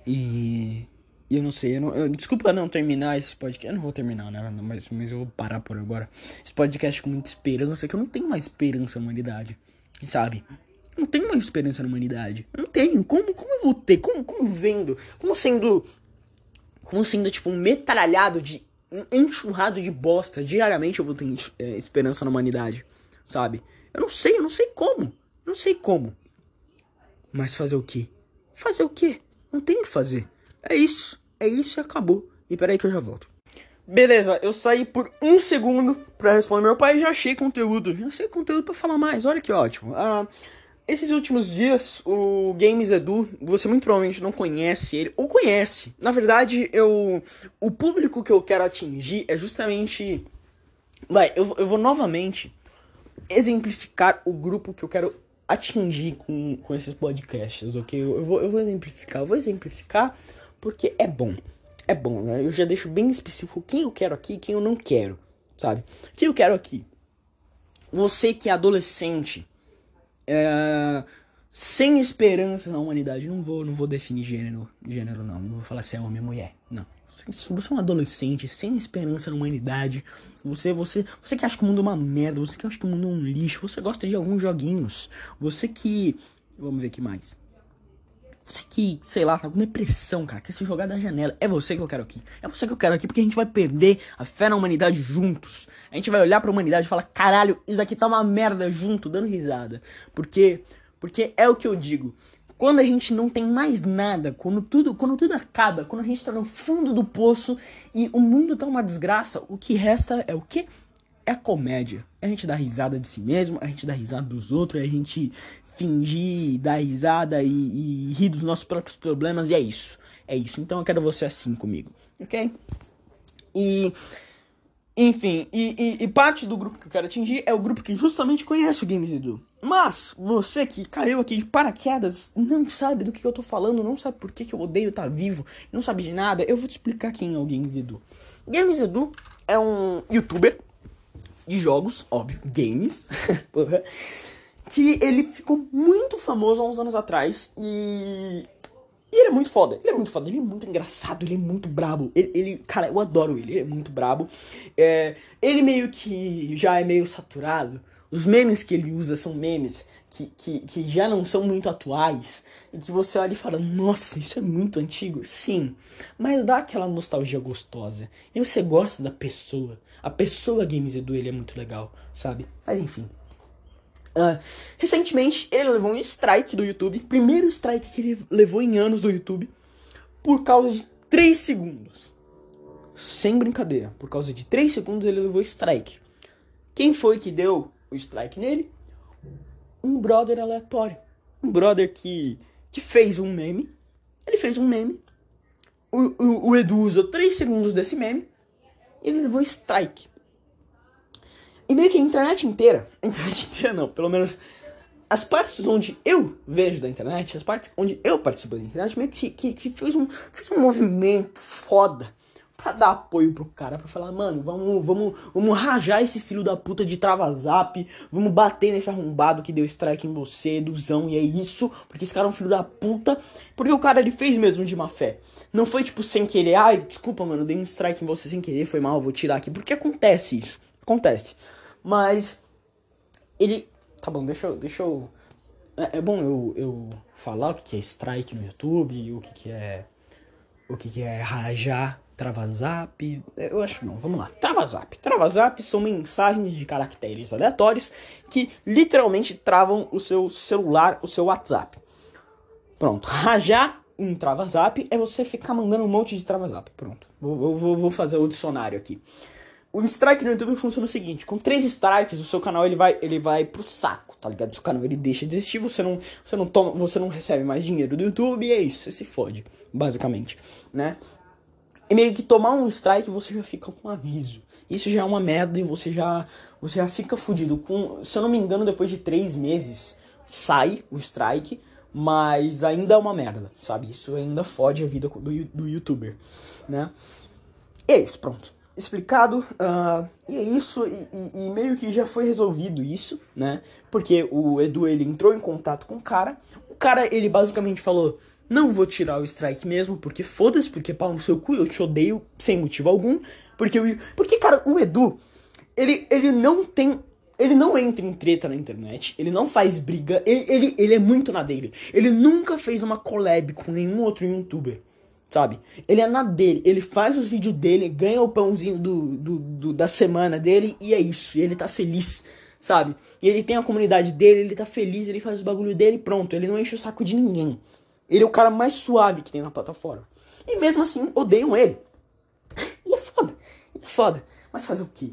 E. Eu não sei, eu não, eu, desculpa não terminar esse podcast. Eu não vou terminar, né? Mas, mas eu vou parar por agora. Esse podcast com muita esperança, que eu não tenho mais esperança na humanidade. Sabe? Eu não tenho mais esperança na humanidade. Eu não tenho. Como, como eu vou ter? Como, como vendo? Como sendo. Como sendo, tipo, um metralhado de. Um enxurrado de bosta. Diariamente eu vou ter é, esperança na humanidade. Sabe? Eu não sei, eu não sei como. Eu não sei como. Mas fazer o quê? Fazer o quê? Não tem o que fazer. É isso. É isso e acabou. E peraí que eu já volto. Beleza, eu saí por um segundo pra responder meu pai e já achei conteúdo. Já achei conteúdo pra falar mais. Olha que ótimo. Ah, esses últimos dias, o Games Edu, você muito provavelmente não conhece ele, ou conhece. Na verdade, eu. O público que eu quero atingir é justamente. Vai, eu, eu vou novamente exemplificar o grupo que eu quero atingir com, com esses podcasts, ok? Eu, eu, vou, eu vou exemplificar. Eu vou exemplificar porque é bom. É bom, né? Eu já deixo bem específico quem eu quero aqui e quem eu não quero, sabe? Quem eu quero aqui? Você que é adolescente, é, sem esperança na humanidade, não vou, não vou definir gênero, gênero não, não vou falar se é homem ou mulher, não. Você é um adolescente sem esperança na humanidade, você, você, você que acha que o mundo é uma merda, você que acha que o mundo é um lixo, você gosta de alguns joguinhos, você que, vamos ver aqui mais. Você que, sei lá, tá com depressão, cara, quer se jogar da janela. É você que eu quero aqui. É você que eu quero aqui, porque a gente vai perder a fé na humanidade juntos. A gente vai olhar pra humanidade e falar, caralho, isso daqui tá uma merda junto, dando risada. Porque, porque é o que eu digo. Quando a gente não tem mais nada, quando tudo, quando tudo acaba, quando a gente tá no fundo do poço e o mundo tá uma desgraça, o que resta é o quê? É a comédia. A gente dá risada de si mesmo, a gente dá risada dos outros, a gente fingir, dar risada e, e rir dos nossos próprios problemas, e é isso. É isso. Então eu quero você assim comigo, ok? E. Enfim, e, e, e, parte do grupo que eu quero atingir é o grupo que justamente conhece o Games Edu. Mas, você que caiu aqui de paraquedas, não sabe do que eu tô falando, não sabe por que, que eu odeio estar tá vivo, não sabe de nada, eu vou te explicar quem é o Games Edu. Games Edu é um youtuber de jogos, óbvio, games, que ele ficou muito famoso há uns anos atrás e. E ele é muito foda, ele é muito foda, ele é muito engraçado, ele é muito brabo. Ele, ele cara, eu adoro ele, ele é muito brabo. É, ele meio que já é meio saturado. Os memes que ele usa são memes que, que, que já não são muito atuais e que você olha e fala, nossa, isso é muito antigo. Sim, mas dá aquela nostalgia gostosa. E você gosta da pessoa. A pessoa Games Edu, ele é muito legal, sabe? Mas enfim. Uh, recentemente, ele levou um strike do YouTube. Primeiro strike que ele levou em anos do YouTube. Por causa de 3 segundos. Sem brincadeira. Por causa de 3 segundos ele levou strike. Quem foi que deu o strike nele? Um brother aleatório. Um brother que, que fez um meme. Ele fez um meme. O, o, o Edu usou 3 segundos desse meme. E ele levou strike. E meio que a internet inteira, a internet inteira não, pelo menos as partes onde eu vejo da internet, as partes onde eu participo da internet, meio que, que, que fez, um, fez um movimento foda pra dar apoio pro cara, pra falar, mano, vamos, vamos, vamos rajar esse filho da puta de trava-zap, vamos bater nesse arrombado que deu strike em você, Duzão, e é isso, porque esse cara é um filho da puta, porque o cara ele fez mesmo de má fé. Não foi tipo sem querer, ai, desculpa, mano, dei um strike em você sem querer, foi mal, vou tirar aqui, porque acontece isso, acontece. Mas ele. Tá bom, deixa eu. Deixa eu é, é bom eu, eu falar o que, que é strike no YouTube, o que, que é. O que, que é rajar, travazap. Eu acho não, vamos lá. Travazap. Travazap são mensagens de caracteres aleatórios que literalmente travam o seu celular, o seu WhatsApp. Pronto. Rajar um travazap é você ficar mandando um monte de travazap. Pronto. Vou, vou, vou fazer o dicionário aqui. O strike no YouTube funciona o seguinte: com três strikes, o seu canal ele vai, ele vai pro saco, tá ligado? O seu canal ele deixa de existir, você não, você não toma, você não recebe mais dinheiro do YouTube e é isso, você se fode, basicamente, né? E meio que tomar um strike você já fica com um aviso. Isso já é uma merda e você já, você já fica fudido. Com, se eu não me engano, depois de três meses sai o strike, mas ainda é uma merda, sabe? Isso ainda fode a vida do, do youtuber, né? E é isso, pronto explicado. Uh, e é isso, e, e, meio que já foi resolvido isso, né? Porque o Edu ele entrou em contato com o cara. O cara ele basicamente falou: Não vou tirar o strike mesmo, porque foda-se, porque pau no seu cu, eu te odeio sem motivo algum. Porque, eu, porque cara, o Edu, ele, ele não tem. Ele não entra em treta na internet, ele não faz briga, ele, ele, ele é muito na dele. Ele nunca fez uma collab com nenhum outro youtuber sabe? Ele é na dele, ele faz os vídeos dele, ganha o pãozinho do, do, do, da semana dele e é isso. E ele tá feliz, sabe? E ele tem a comunidade dele, ele tá feliz, ele faz os bagulho dele pronto. Ele não enche o saco de ninguém. Ele é o cara mais suave que tem na plataforma. E mesmo assim, odeiam ele. E é foda. E é foda. Mas fazer o quê?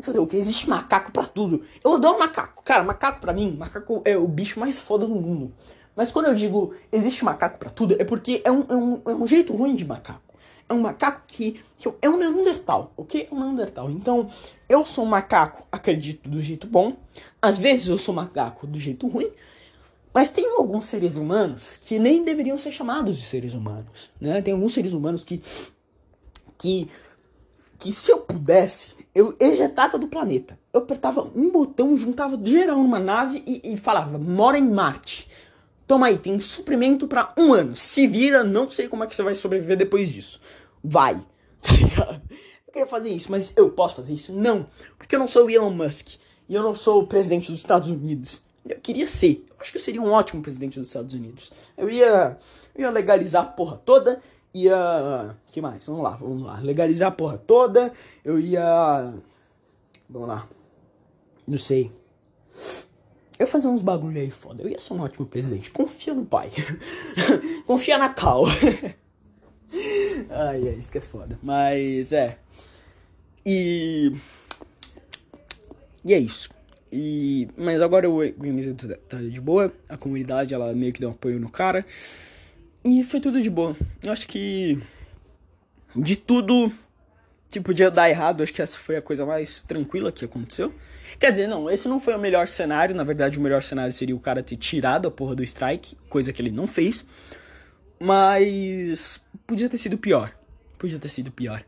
Fazer o quê? Existe macaco para tudo. Eu odeio macaco. Cara, macaco para mim, macaco é o bicho mais foda do mundo. Mas quando eu digo existe macaco para tudo, é porque é um, é, um, é um jeito ruim de macaco. É um macaco que, que é um Neandertal, ok? É um Neandertal. Então, eu sou um macaco, acredito, do jeito bom. Às vezes eu sou macaco do jeito ruim. Mas tem alguns seres humanos que nem deveriam ser chamados de seres humanos, né? Tem alguns seres humanos que que que se eu pudesse, eu ejetava do planeta. Eu apertava um botão, juntava geral numa nave e, e falava: "Mora em Marte". Toma aí, tem suprimento para um ano. Se vira, não sei como é que você vai sobreviver depois disso. Vai. Eu queria fazer isso, mas eu posso fazer isso? Não. Porque eu não sou o Elon Musk. E eu não sou o presidente dos Estados Unidos. Eu queria ser. Eu acho que eu seria um ótimo presidente dos Estados Unidos. Eu ia, eu ia legalizar a porra toda. Ia. que mais? Vamos lá, vamos lá. Legalizar a porra toda. Eu ia. Vamos lá. Não sei. Eu fazer uns bagulho aí foda. Eu ia ser um ótimo presidente. Confia no pai. Confia na Cal. Ai, é isso que é foda. Mas é. E. E é isso. E, mas agora o Games tá, de boa. A comunidade ela meio que deu um apoio no cara. E foi tudo de boa. Eu acho que. De tudo que podia dar errado, acho que essa foi a coisa mais tranquila que aconteceu. Quer dizer, não, esse não foi o melhor cenário. Na verdade, o melhor cenário seria o cara ter tirado a porra do strike, coisa que ele não fez. Mas podia ter sido pior. Podia ter sido pior,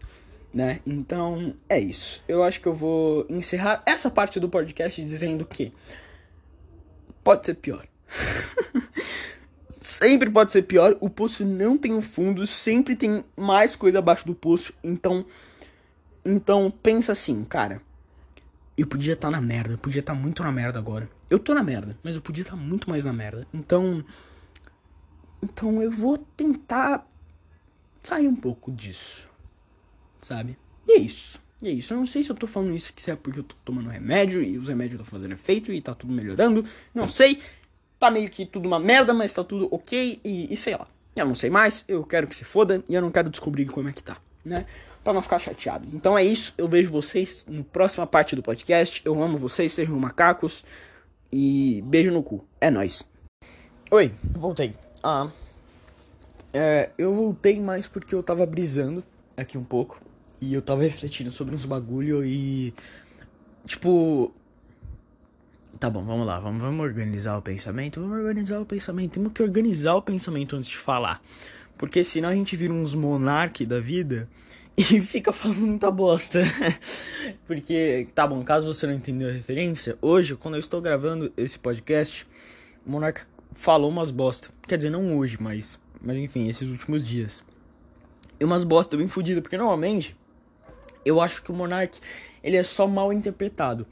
né? Então, é isso. Eu acho que eu vou encerrar essa parte do podcast dizendo que pode ser pior. sempre pode ser pior. O poço não tem um fundo, sempre tem mais coisa abaixo do poço. Então, então pensa assim, cara eu podia estar tá na merda, podia estar tá muito na merda agora. Eu tô na merda, mas eu podia estar tá muito mais na merda. Então. Então eu vou tentar sair um pouco disso. Sabe? E é isso. E é isso. Eu não sei se eu tô falando isso que é porque eu tô tomando remédio e os remédios estão fazendo efeito e tá tudo melhorando. Não sei. Tá meio que tudo uma merda, mas tá tudo ok e, e sei lá. Eu não sei mais, eu quero que se foda e eu não quero descobrir como é que tá, né? Pra não ficar chateado. Então é isso, eu vejo vocês no próxima parte do podcast. Eu amo vocês, sejam macacos. E beijo no cu. É nóis. Oi, voltei. Ah. É, eu voltei mais porque eu tava brisando aqui um pouco. E eu tava refletindo sobre uns bagulho e. Tipo. Tá bom, vamos lá, vamos, vamos organizar o pensamento. Vamos organizar o pensamento. Temos que organizar o pensamento antes de falar. Porque senão a gente vira uns monarque da vida e fica falando muita bosta. Porque, tá bom, caso você não entendeu a referência, hoje, quando eu estou gravando esse podcast, o monarca falou umas bosta. Quer dizer, não hoje, mas, mas enfim, esses últimos dias. E umas bosta bem fodidas, porque normalmente eu acho que o Monark ele é só mal interpretado.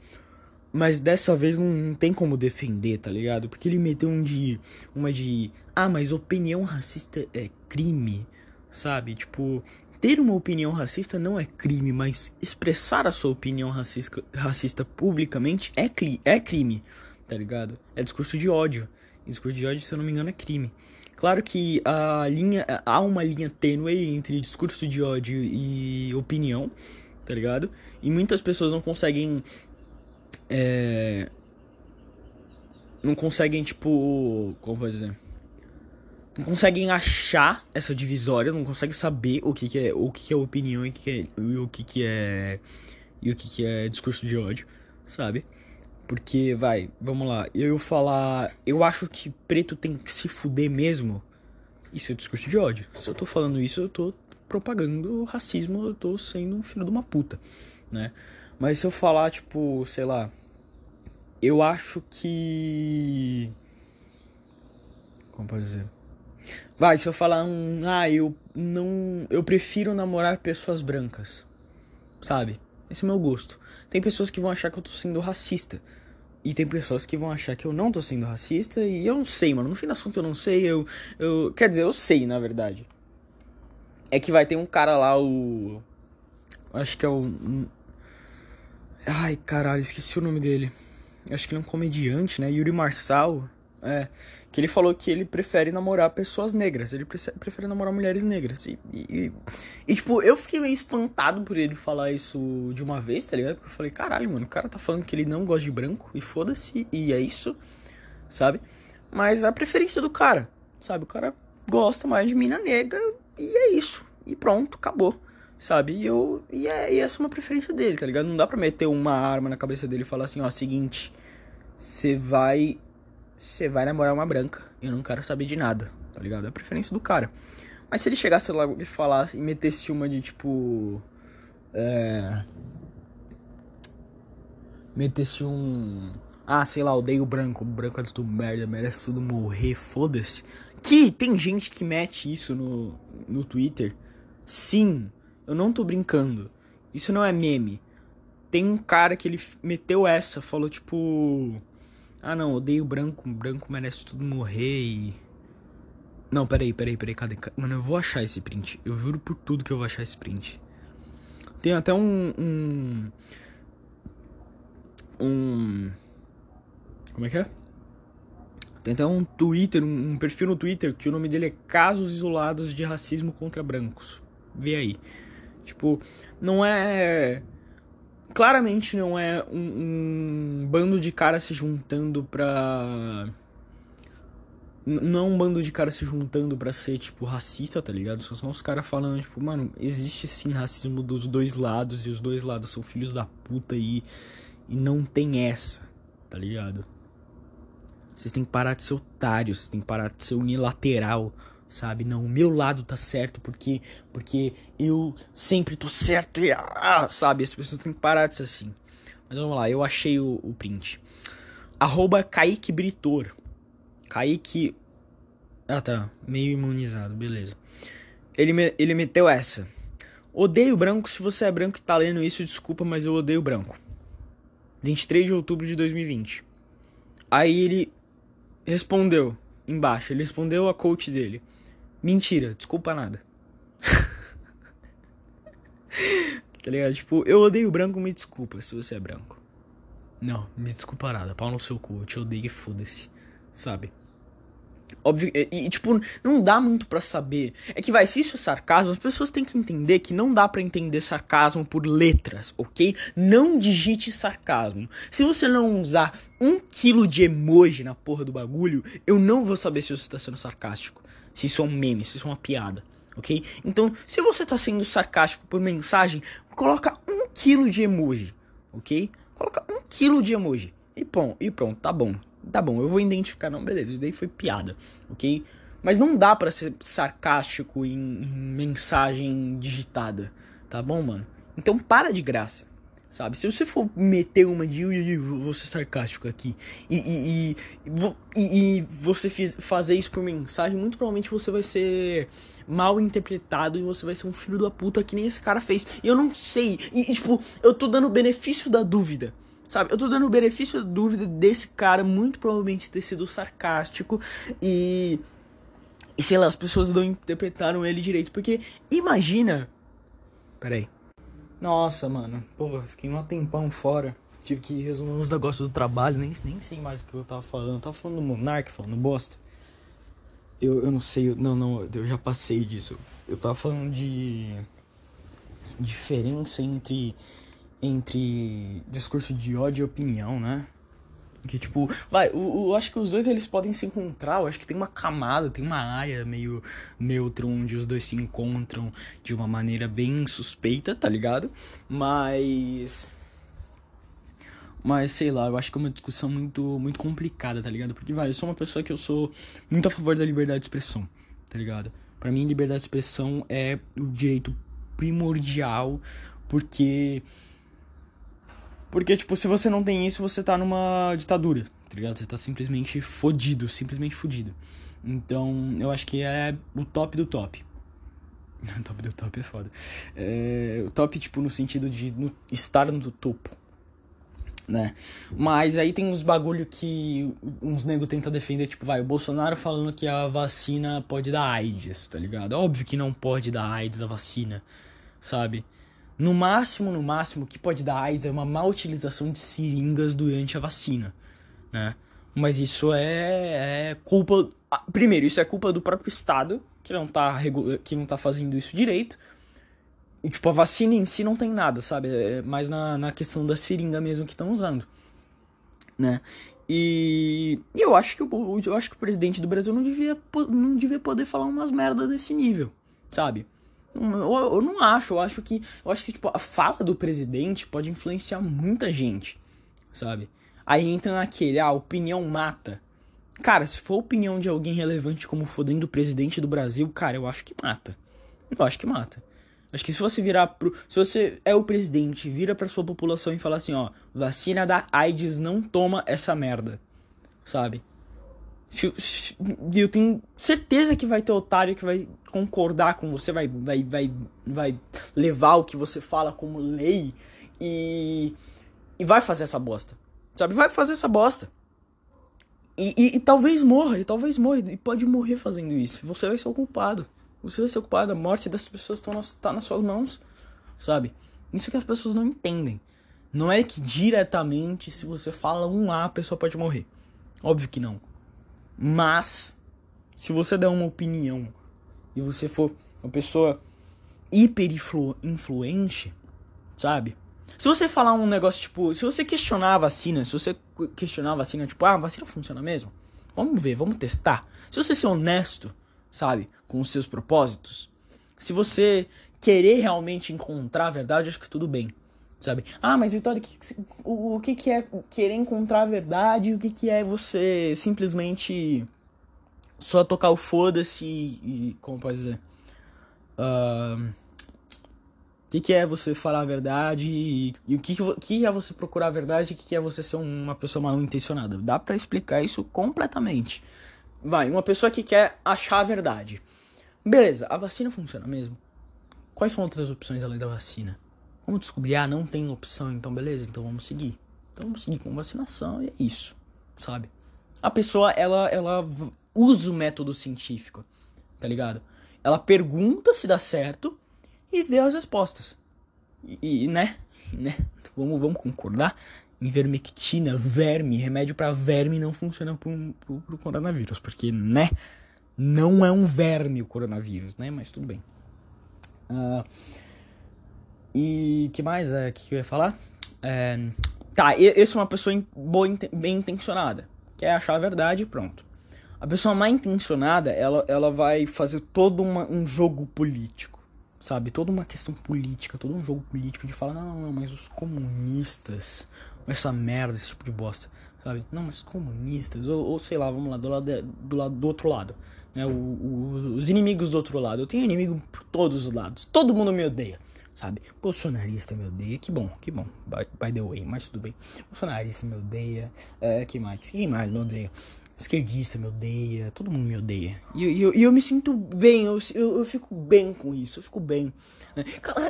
Mas dessa vez não, não, tem como defender, tá ligado? Porque ele meteu um de. Uma de. Ah, mas opinião racista é crime, sabe? Tipo, ter uma opinião racista não é crime, mas expressar a sua opinião racista, racista publicamente é, é crime, tá ligado? É discurso de ódio. E discurso de ódio, se eu não me engano, é crime. Claro que a linha. Há uma linha tênue entre discurso de ódio e opinião tá ligado? E muitas pessoas não conseguem. É... Não conseguem, tipo. Como pode dizer? Não conseguem achar essa divisória, não conseguem saber o que, que é o que, que é opinião e, que é, e o que, que é. E o que, que é discurso de ódio, sabe? Porque, vai, vamos lá. Eu falar. Eu acho que preto tem que se fuder mesmo. Isso é discurso de ódio. Se eu tô falando isso, eu tô propagando racismo, eu tô sendo um filho de uma puta, né? Mas se eu falar, tipo, sei lá, eu acho que. Como pode dizer? Vai, se eu falar um. Ah, eu não. Eu prefiro namorar pessoas brancas. Sabe? Esse é o meu gosto. Tem pessoas que vão achar que eu tô sendo racista. E tem pessoas que vão achar que eu não tô sendo racista. E eu não sei, mano. No fim das contas eu não sei. Eu. eu quer dizer, eu sei, na verdade é que vai ter um cara lá, o. Acho que é o. Ai, caralho, esqueci o nome dele. Acho que ele é um comediante, né? Yuri Marçal. É. Que ele falou que ele prefere namorar pessoas negras. Ele prefere namorar mulheres negras. E, e, e, tipo, eu fiquei meio espantado por ele falar isso de uma vez, tá ligado? Porque eu falei, caralho, mano, o cara tá falando que ele não gosta de branco. E foda-se. E é isso, sabe? Mas a preferência do cara, sabe? O cara gosta mais de mina negra e é isso. E pronto, acabou. Sabe? E, eu, e, é, e essa é uma preferência dele, tá ligado? Não dá pra meter uma arma na cabeça dele e falar assim, ó, seguinte, você vai. Você vai namorar uma branca. Eu não quero saber de nada, tá ligado? É a preferência do cara. Mas se ele chegasse lá e falasse e metesse uma de tipo. É. Metesse um. Ah, sei lá, odeio branco. O branco é tudo merda, merece tudo morrer, foda-se. Que tem gente que mete isso no, no Twitter. Sim, eu não tô brincando. Isso não é meme. Tem um cara que ele meteu essa, falou tipo. Ah não, odeio branco, branco merece tudo morrer e. Não, peraí, peraí, peraí, cadê? Mano, eu vou achar esse print. Eu juro por tudo que eu vou achar esse print. Tem até um. Um. um como é que é? Tem até um Twitter, um, um perfil no Twitter que o nome dele é Casos Isolados de Racismo contra Brancos. Vê aí. Tipo, não é. Claramente não é um, um bando de caras se juntando pra. Não é um bando de caras se juntando pra ser, tipo, racista, tá ligado? Só são os caras falando, tipo, mano, existe sim racismo dos dois lados e os dois lados são filhos da puta e, e não tem essa, tá ligado? Vocês têm que parar de ser otários, vocês têm que parar de ser unilateral, sabe? Não, o meu lado tá certo porque porque eu sempre tô certo e ah, sabe? As pessoas têm que parar de ser assim. Mas vamos lá, eu achei o, o print. Arroba Kaique Britor. Kaique. Ah tá, meio imunizado, beleza. Ele, me, ele meteu essa. Odeio branco, se você é branco e tá lendo isso, desculpa, mas eu odeio branco. 23 de outubro de 2020. Aí ele respondeu embaixo, ele respondeu a coach dele. Mentira, desculpa nada. tá ligado? Tipo, eu odeio branco, me desculpa se você é branco. Não, me desculpa nada, pau no seu cu, eu te odeio e foda-se, sabe? Óbvio, e, e, tipo, não dá muito para saber. É que vai, se isso é sarcasmo, as pessoas têm que entender que não dá para entender sarcasmo por letras, ok? Não digite sarcasmo. Se você não usar um quilo de emoji na porra do bagulho, eu não vou saber se você tá sendo sarcástico. Se isso é um meme, se isso é uma piada, ok? Então, se você tá sendo sarcástico por mensagem, coloca um quilo de emoji, ok? Coloca um quilo de emoji. E pronto, e pronto, tá bom. Tá bom, eu vou identificar, não, beleza, isso daí foi piada, ok? Mas não dá para ser sarcástico em, em, mensagem digitada, tá bom, mano? Então para de graça, sabe? Se você for meter uma de vou ser sarcástico aqui e, e, e, e você fiz, fazer isso por mensagem, muito provavelmente você vai ser mal interpretado e você vai ser um filho da puta que nem esse cara fez. E eu não sei, e tipo, eu tô dando benefício da dúvida Sabe, eu tô dando o benefício da dúvida desse cara muito provavelmente ter sido sarcástico e. E sei lá, as pessoas não interpretaram ele direito. Porque imagina. Peraí. Nossa, mano. Porra, fiquei um tempão fora. Tive que resolver uns negócios do trabalho. Nem, nem sei mais o que eu tava falando. Eu tava falando do Monark, falando bosta. Eu, eu não sei. Não, não. Eu já passei disso. Eu tava falando de. Diferença entre entre discurso de ódio e opinião, né? Que tipo, vai, eu, eu, acho que os dois eles podem se encontrar, eu acho que tem uma camada, tem uma área meio neutra onde os dois se encontram de uma maneira bem suspeita, tá ligado? Mas mas sei lá, eu acho que é uma discussão muito muito complicada, tá ligado? Porque vai, eu sou uma pessoa que eu sou muito a favor da liberdade de expressão, tá ligado? Para mim, liberdade de expressão é o direito primordial, porque porque, tipo, se você não tem isso, você tá numa ditadura, tá ligado? Você tá simplesmente fodido, simplesmente fodido. Então, eu acho que é o top do top. top do top é foda. É, o top, tipo, no sentido de no, estar no topo, né? Mas aí tem uns bagulho que uns nego tenta defender, tipo, vai, o Bolsonaro falando que a vacina pode dar AIDS, tá ligado? Óbvio que não pode dar AIDS a vacina, sabe? No máximo, no máximo, o que pode dar AIDS é uma má utilização de seringas durante a vacina, né? Mas isso é, é culpa. Ah, primeiro, isso é culpa do próprio Estado, que não tá, que não tá fazendo isso direito. E, tipo, a vacina em si não tem nada, sabe? É mais na, na questão da seringa mesmo que estão usando, né? E, e eu acho que o, eu acho que o presidente do Brasil não devia, não devia poder falar umas merdas desse nível, sabe? Eu, eu não acho, eu acho que. Eu acho que, tipo, a fala do presidente pode influenciar muita gente, sabe? Aí entra naquele, ah, opinião mata. Cara, se for opinião de alguém relevante como fodendo o presidente do Brasil, cara, eu acho que mata. Eu acho que mata. Acho que se você virar pro. Se você é o presidente, vira pra sua população e fala assim, ó, vacina da AIDS não toma essa merda. Sabe? Eu tenho certeza que vai ter otário que vai concordar com você, vai, vai, vai, vai levar o que você fala como lei e, e vai fazer essa bosta. Sabe? Vai fazer essa bosta. E, e, e, talvez morra, e talvez morra, e pode morrer fazendo isso. Você vai ser o culpado. Você vai ser o culpado. A morte dessas pessoas está nas, tá nas suas mãos, sabe? Isso que as pessoas não entendem. Não é que diretamente, se você fala um A, a pessoa pode morrer. Óbvio que não. Mas, se você der uma opinião e você for uma pessoa hiper influente, sabe? Se você falar um negócio tipo, se você questionar a vacina, se você questionar a vacina, tipo, ah, a vacina funciona mesmo? Vamos ver, vamos testar. Se você ser honesto, sabe, com os seus propósitos, se você querer realmente encontrar a verdade, acho que tudo bem, sabe? Ah, mas Vitória, o, que, que é querer encontrar a verdade? O que, que é você simplesmente só tocar o foda-se e, como pode dizer? Uh, o que, que é você falar a verdade e, e o que, que é você procurar a verdade e o que, que é você ser uma pessoa mal intencionada. Dá para explicar isso completamente. Vai, uma pessoa que quer achar a verdade. Beleza, a vacina funciona mesmo? Quais são outras opções além da vacina? Vamos descobrir, ah, não tem opção, então beleza, então vamos seguir. Então vamos seguir com vacinação e é isso, sabe? A pessoa, ela, ela usa o método científico, tá ligado? Ela pergunta se dá certo e vê as respostas. E, e né? né? Vamos, vamos concordar? Invermectina, verme, remédio para verme não funciona pro, pro, pro coronavírus, porque, né? Não é um verme o coronavírus, né? Mas tudo bem. Uh, e que mais? É, que, eu ia falar? É, tá, esse é uma pessoa boa, bem intencionada. Quer achar a verdade e pronto. A pessoa mal intencionada, ela, ela vai fazer todo uma, um jogo político. Sabe? Toda uma questão política, todo um jogo político de falar, não, não, não, mas os comunistas, essa merda, esse tipo de bosta, sabe? Não, mas comunistas, ou, ou sei lá, vamos lá, do lado, do, lado, do outro lado né? O, o, os inimigos do outro lado. Eu tenho inimigo por todos os lados. Todo mundo me odeia, sabe? Bolsonarista me odeia. Que bom, que bom. By, by the way, mas tudo bem. Bolsonarista me odeia. É, que mais? Quem mais me odeia? Esquerdista me odeia. Todo mundo me odeia. E eu, eu, eu me sinto bem. Eu, eu, eu, fico bem com isso. Eu fico bem. Né?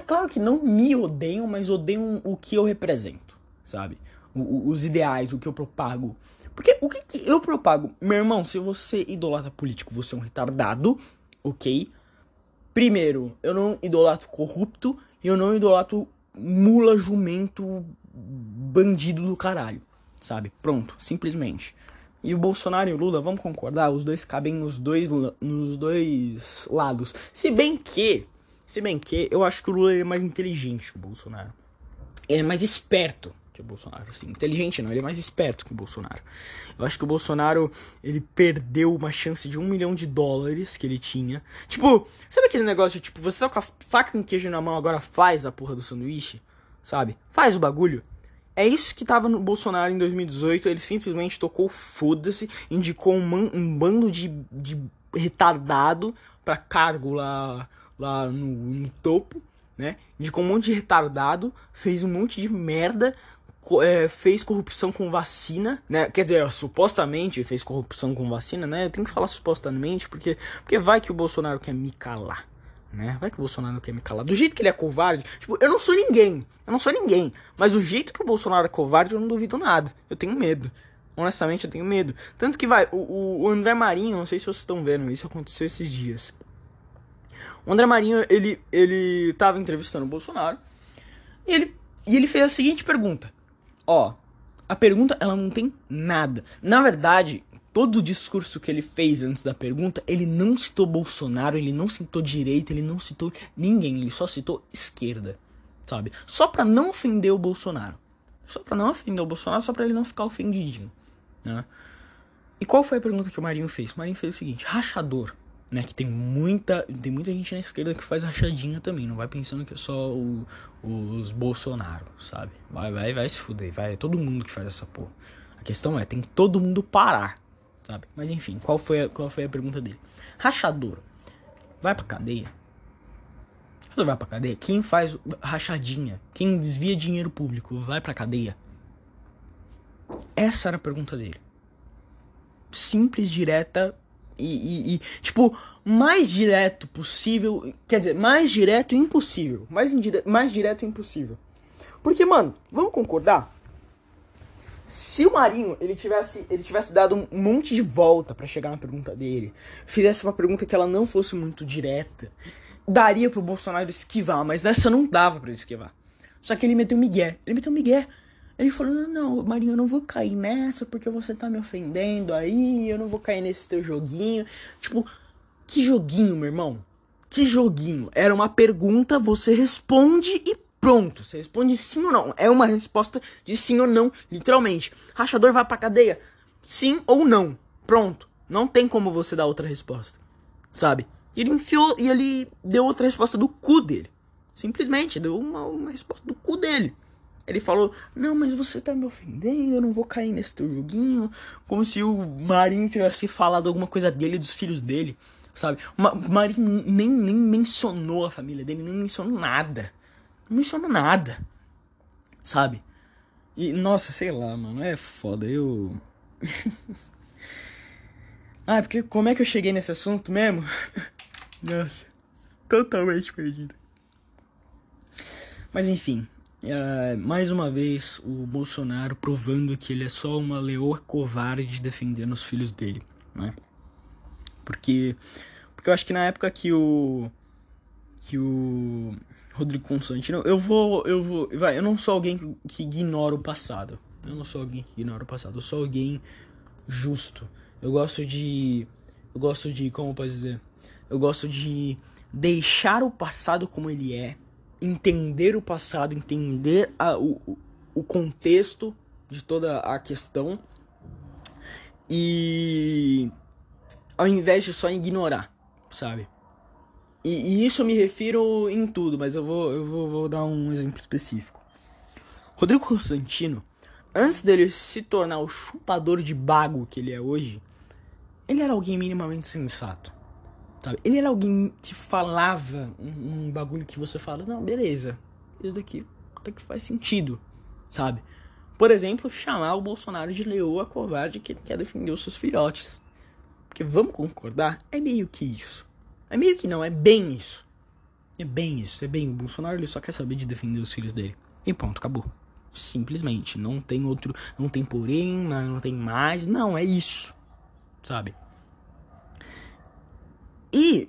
Claro que não me odeiam, mas odeiam o que eu represento, sabe? O, os ideais, o que eu propago. Porque o que, que eu propago? Meu irmão, se você idolatra político, você é um retardado, ok? Primeiro, eu não idolatro corrupto e eu não idolatro mula, jumento, bandido do caralho, sabe? Pronto, simplesmente. E o Bolsonaro e o Lula, vamos concordar, os dois cabem nos dois, nos dois lados. Se bem que, se bem que, eu acho que o Lula é mais inteligente que o Bolsonaro. Ele é mais esperto que o Bolsonaro. Assim, inteligente não, ele é mais esperto que o Bolsonaro. Eu acho que o Bolsonaro, ele perdeu uma chance de um milhão de dólares que ele tinha. Tipo, sabe aquele negócio tipo, você tá com a faca e queijo na mão, agora faz a porra do sanduíche? Sabe? Faz o bagulho. É isso que tava no Bolsonaro em 2018. Ele simplesmente tocou foda-se, indicou um, man, um bando de, de retardado pra cargo lá, lá no, no topo, né? Indicou um monte de retardado, fez um monte de merda, é, fez corrupção com vacina, né? Quer dizer, supostamente fez corrupção com vacina, né? Eu tenho que falar supostamente, porque, porque vai que o Bolsonaro quer me calar, né? Vai que o Bolsonaro quer me calar. Do jeito que ele é covarde, tipo, eu não sou ninguém, eu não sou ninguém, mas o jeito que o Bolsonaro é covarde, eu não duvido nada. Eu tenho medo. Honestamente, eu tenho medo. Tanto que vai, o, o André Marinho, não sei se vocês estão vendo, isso aconteceu esses dias. O André Marinho, ele, ele tava entrevistando o Bolsonaro, e ele, e ele fez a seguinte pergunta. Ó, a pergunta ela não tem nada. Na verdade, todo o discurso que ele fez antes da pergunta, ele não citou Bolsonaro, ele não citou direita, ele não citou ninguém, ele só citou esquerda, sabe? Só para não ofender o Bolsonaro. Só para não ofender o Bolsonaro, só para ele não ficar ofendidinho, né? E qual foi a pergunta que o Marinho fez? O Marinho fez o seguinte: rachador né? Que tem muita, tem muita gente na esquerda que faz rachadinha também. Não vai pensando que é só o, os Bolsonaro, sabe? Vai, vai, vai se fuder. Vai, é todo mundo que faz essa porra. A questão é, tem que todo mundo parar, sabe? Mas enfim, qual foi a, qual foi a pergunta dele? Rachador, vai pra cadeia? Rachador vai pra cadeia? Quem faz rachadinha? Quem desvia dinheiro público vai pra cadeia? Essa era a pergunta dele. Simples, direta e, e, e, tipo, mais direto possível. Quer dizer, mais direto impossível. Mais, mais direto impossível. Porque, mano, vamos concordar? Se o Marinho ele tivesse, ele tivesse dado um monte de volta para chegar na pergunta dele, fizesse uma pergunta que ela não fosse muito direta, daria pro Bolsonaro esquivar, mas nessa não dava para ele esquivar. Só que ele meteu um migué. Ele meteu um migué. Ele falou: Não, não, Marinho, eu não vou cair nessa porque você tá me ofendendo aí, eu não vou cair nesse teu joguinho. Tipo, que joguinho, meu irmão? Que joguinho? Era uma pergunta, você responde e pronto. Você responde sim ou não. É uma resposta de sim ou não, literalmente. Rachador vai pra cadeia? Sim ou não. Pronto. Não tem como você dar outra resposta. Sabe? E ele enfiou e ele deu outra resposta do cu dele. Simplesmente, deu uma, uma resposta do cu dele. Ele falou: Não, mas você tá me ofendendo, eu não vou cair nesse teu joguinho. Como se o Marinho tivesse falado alguma coisa dele e dos filhos dele, sabe? O Marinho nem, nem mencionou a família dele, nem mencionou nada. Não mencionou nada, sabe? E, nossa, sei lá, mano, é foda, eu. ah, porque como é que eu cheguei nesse assunto mesmo? nossa, totalmente perdido. Mas enfim, é, mais uma vez o Bolsonaro provando que ele é só uma leoa covarde defendendo os filhos dele, né? Porque, porque eu acho que na época que o que o Rodrigo Constantino, eu vou, eu vou, vai, eu não sou alguém que, ignora o passado. Eu não sou alguém que ignora o passado. Eu sou alguém justo. Eu gosto de, eu gosto de, como posso dizer, eu gosto de deixar o passado como ele é entender o passado, entender a, o, o contexto de toda a questão e ao invés de só ignorar, sabe? E, e, isso eu me refiro em tudo, mas eu vou, eu vou, vou dar um exemplo específico. Rodrigo Constantino, antes dele se tornar o chupador de bago que ele é hoje, ele era alguém minimamente sensato. Sabe? Ele era alguém que falava um, um bagulho que você fala, não, beleza, isso daqui até que faz sentido, sabe? Por exemplo, chamar o Bolsonaro de leoa covarde que quer defender os seus filhotes. Porque vamos concordar, é meio que isso. É meio que não, é bem isso. É bem isso, é bem. O Bolsonaro ele só quer saber de defender os filhos dele. E ponto, acabou. Simplesmente. Não tem outro. Não tem porém, não tem mais. Não, é isso. Sabe? E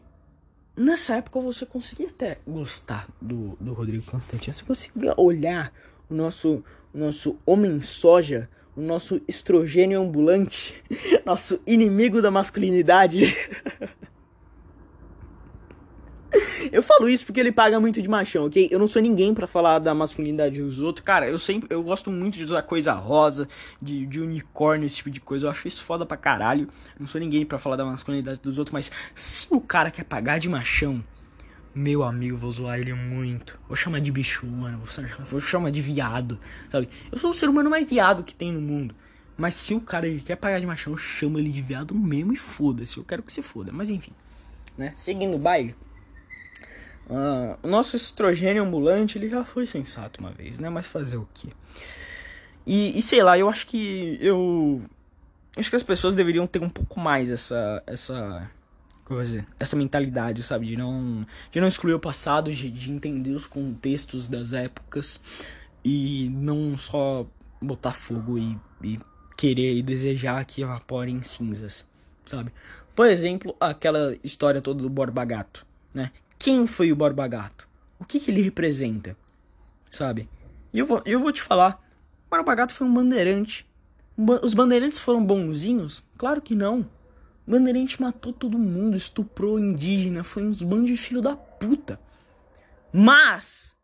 nessa época você conseguia até gostar do, do Rodrigo Constantino. Você conseguia olhar o nosso, o nosso homem soja, o nosso estrogênio ambulante, nosso inimigo da masculinidade. Eu falo isso porque ele paga muito de machão, ok? Eu não sou ninguém para falar da masculinidade dos outros. Cara, eu sempre eu gosto muito de usar coisa rosa, de, de unicórnio, esse tipo de coisa. Eu acho isso foda pra caralho. Eu não sou ninguém para falar da masculinidade dos outros, mas se o cara quer pagar de machão, meu amigo, vou zoar ele muito. Vou chamar de bichona, vou chamar de viado, sabe? Eu sou o ser humano mais viado que tem no mundo. Mas se o cara ele quer pagar de machão, eu chamo ele de viado mesmo e foda-se. Eu quero que se foda. Mas enfim, né? Seguindo o baile. Uh, o nosso estrogênio ambulante ele já foi sensato uma vez, né? Mas fazer o quê? E, e sei lá, eu acho que eu acho que as pessoas deveriam ter um pouco mais essa essa essa mentalidade, sabe, de não de não excluir o passado, de, de entender os contextos das épocas e não só botar fogo e, e querer e desejar que evapore em cinzas, sabe? Por exemplo, aquela história toda do Borba Gato, né? Quem foi o Borba Gato? O que, que ele representa? Sabe? E eu vou, eu vou te falar. O Borba Gato foi um bandeirante. Os bandeirantes foram bonzinhos? Claro que não. O bandeirante matou todo mundo, estuprou indígena, foi uns bandos de filho da puta. Mas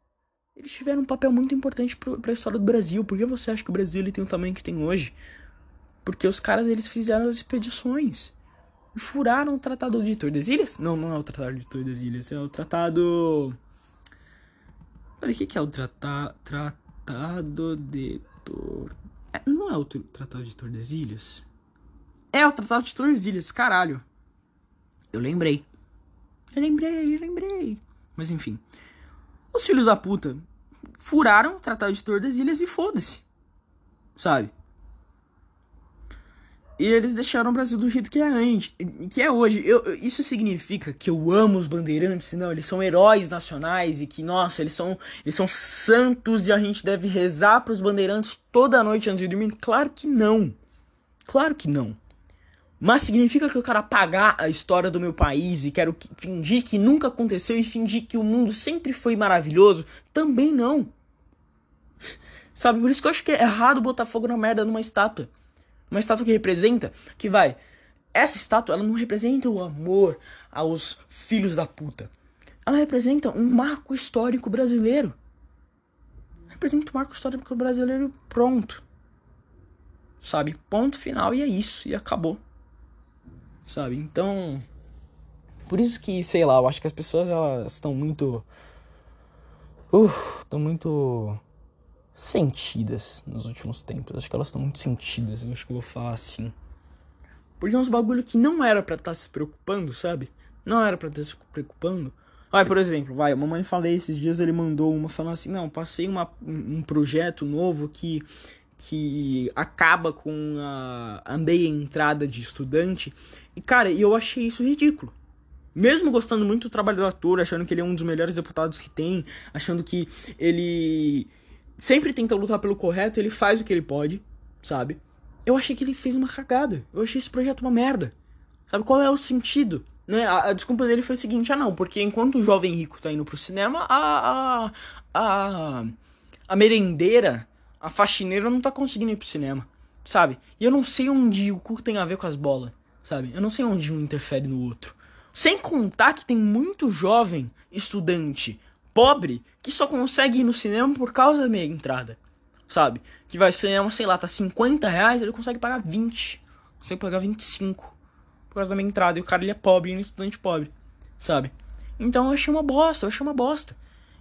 eles tiveram um papel muito importante para a história do Brasil. Por que você acha que o Brasil ele tem o tamanho que tem hoje? Porque os caras eles fizeram as expedições furaram o Tratado de Tordesilhas? Não, não é o Tratado de Tordesilhas, é o Tratado. Peraí, o que, que é o trata... Tratado de Tor. É, não é o Tratado de Tordesilhas? É o Tratado de Tordesilhas, caralho. Eu lembrei. Eu lembrei, eu lembrei. Mas enfim. Os filhos da puta furaram o Tratado de Tordesilhas e foda-se. Sabe? E eles deixaram o Brasil do jeito que é antes, que é hoje. Eu, isso significa que eu amo os bandeirantes? Não, eles são heróis nacionais e que, nossa, eles são, eles são santos e a gente deve rezar para os bandeirantes toda noite antes de dormir? Claro que não. Claro que não. Mas significa que eu quero apagar a história do meu país e quero fingir que nunca aconteceu e fingir que o mundo sempre foi maravilhoso? Também não. Sabe, por isso que eu acho que é errado botar fogo na merda numa estátua. Uma estátua que representa, que vai. Essa estátua, ela não representa o amor aos filhos da puta. Ela representa um marco histórico brasileiro. Representa um marco histórico brasileiro pronto. Sabe? Ponto final e é isso. E acabou. Sabe? Então. Por isso que, sei lá, eu acho que as pessoas elas estão muito. Uh, estão muito sentidas nos últimos tempos. Acho que elas estão muito sentidas, eu acho que eu vou falar assim. Porque é uns bagulho que não era para estar tá se preocupando, sabe? Não era para estar tá se preocupando. Vai, por exemplo, vai, a mamãe falei esses dias, ele mandou uma falando assim, não, passei uma, um projeto novo que que acaba com a, a meia entrada de estudante. E cara, eu achei isso ridículo. Mesmo gostando muito do trabalho do ator, achando que ele é um dos melhores deputados que tem, achando que ele sempre tenta lutar pelo correto, ele faz o que ele pode, sabe? Eu achei que ele fez uma cagada. Eu achei esse projeto uma merda. Sabe qual é o sentido? Né? A, a desculpa dele foi o seguinte: ah, não, porque enquanto o jovem rico tá indo pro cinema, a, a, a, a merendeira, a faxineira não tá conseguindo ir pro cinema, sabe? E eu não sei onde o cu tem a ver com as bolas, sabe? Eu não sei onde um interfere no outro. Sem contar que tem muito jovem estudante pobre que só consegue ir no cinema por causa da meia entrada. Sabe? Que vai ser, sei lá, tá 50 reais, ele consegue pagar 20. Consegue pagar 25 por causa da meia entrada. E o cara ele é pobre, ele é um estudante pobre. Sabe? Então eu achei uma bosta, eu achei uma bosta.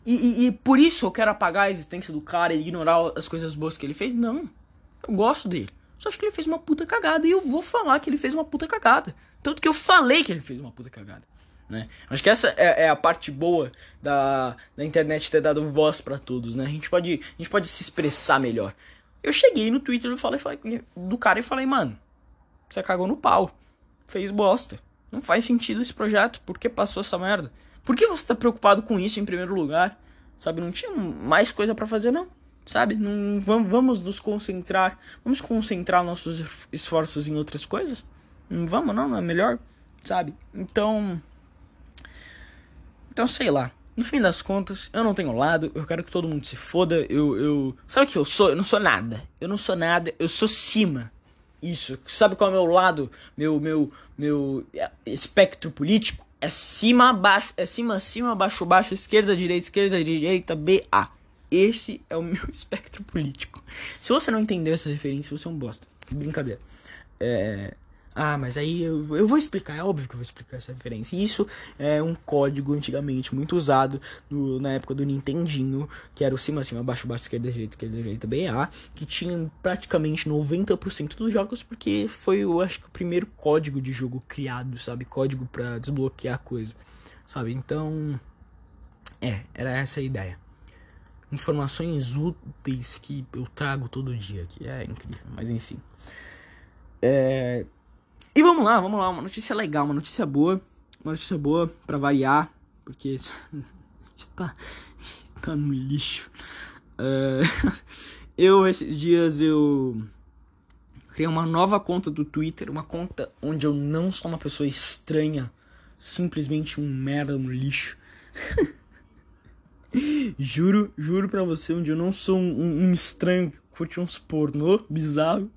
E, e, e, por isso eu quero apagar a existência do cara e ignorar as coisas boas que ele fez? Não. Eu gosto dele. Só acho que ele fez uma puta cagada. E eu vou falar que ele fez uma puta cagada. Tanto que eu falei que ele fez uma puta cagada. Né? Acho que essa é, é, a parte boa da, da internet ter dado voz para todos, né? A gente, pode, a gente pode se expressar melhor. Eu cheguei no Twitter falei, falei, do cara e falei, mano, você cagou no pau. Fez bosta. Não faz sentido esse projeto. Por que passou essa merda? Por que você tá preocupado com isso em primeiro lugar? Sabe, não tinha mais coisa para fazer, não. Sabe? Não, vamos, vamos nos concentrar. Vamos concentrar nossos esforços em outras coisas? Não vamos, não? Não é melhor? Sabe? Então então, sei lá. No fim das contas, eu não tenho lado, eu quero que todo mundo se foda. Eu, eu. Sabe o que eu sou? Eu não sou nada. Eu não sou nada, eu sou cima. Isso. Sabe qual é o meu lado? Meu, meu, meu é, espectro político? É cima, baixo, é cima, cima, baixo, baixo, esquerda, direita, esquerda, direita, BA. Esse é o meu espectro político. Se você não entendeu essa referência, você é um bosta. Brincadeira. É. Ah, mas aí eu, eu vou explicar, é óbvio que eu vou explicar essa referência. Isso é um código antigamente muito usado no, na época do Nintendinho, que era o cima, cima, baixo, baixo, esquerda, direita, esquerda, direita, BA, que tinha praticamente 90% dos jogos, porque foi, eu acho que, o primeiro código de jogo criado, sabe? Código para desbloquear coisa, sabe? Então, é, era essa a ideia. Informações úteis que eu trago todo dia, que é incrível, mas enfim. É e vamos lá, vamos lá, uma notícia legal, uma notícia boa, uma notícia boa para variar, porque está tá no lixo. Uh, eu esses dias eu criei uma nova conta do Twitter, uma conta onde eu não sou uma pessoa estranha, simplesmente um merda no lixo. juro, juro pra você, onde eu não sou um, um estranho que curte uns pornô bizarro.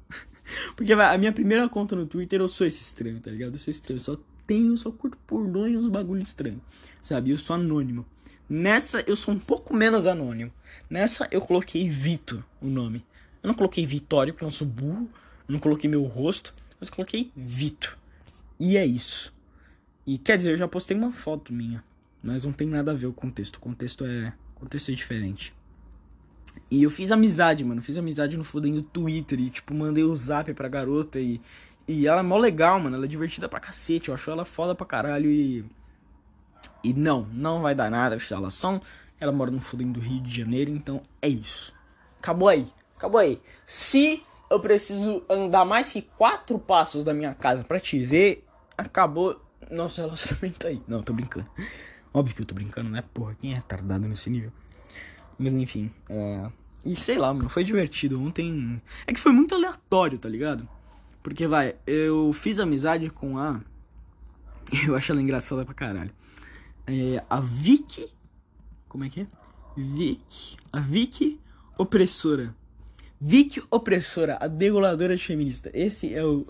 Porque a minha primeira conta no Twitter eu sou esse estranho, tá ligado? Eu sou estranho, eu só tenho, só curto pornô e uns bagulho estranho, sabe? Eu sou anônimo. Nessa eu sou um pouco menos anônimo. Nessa eu coloquei Vito, o nome. Eu não coloquei Vitório, porque eu não sou burro. Eu não coloquei meu rosto, mas coloquei Vito. E é isso. E quer dizer, eu já postei uma foto minha, mas não tem nada a ver o contexto. O contexto é, o contexto é diferente. E eu fiz amizade, mano. Fiz amizade no fudendo Twitter. E, tipo, mandei o zap pra garota. E, e ela é mó legal, mano. Ela é divertida pra cacete. Eu acho ela foda pra caralho. E. E não, não vai dar nada essa relação. Ela mora no fudendo Rio de Janeiro. Então é isso. Acabou aí. Acabou aí. Se eu preciso andar mais que quatro passos da minha casa pra te ver, acabou nosso relacionamento aí. Não, tô brincando. Óbvio que eu tô brincando, né? Porra, quem é tardado nesse nível? Mas enfim, é... E sei lá, mano, foi divertido. Ontem. É que foi muito aleatório, tá ligado? Porque, vai, eu fiz amizade com a. Eu acho ela engraçada pra caralho. É, a Vicky. Como é que é? Vicky. A Vicky Opressora. Vicky Opressora, a degoladora de feminista. Esse é o.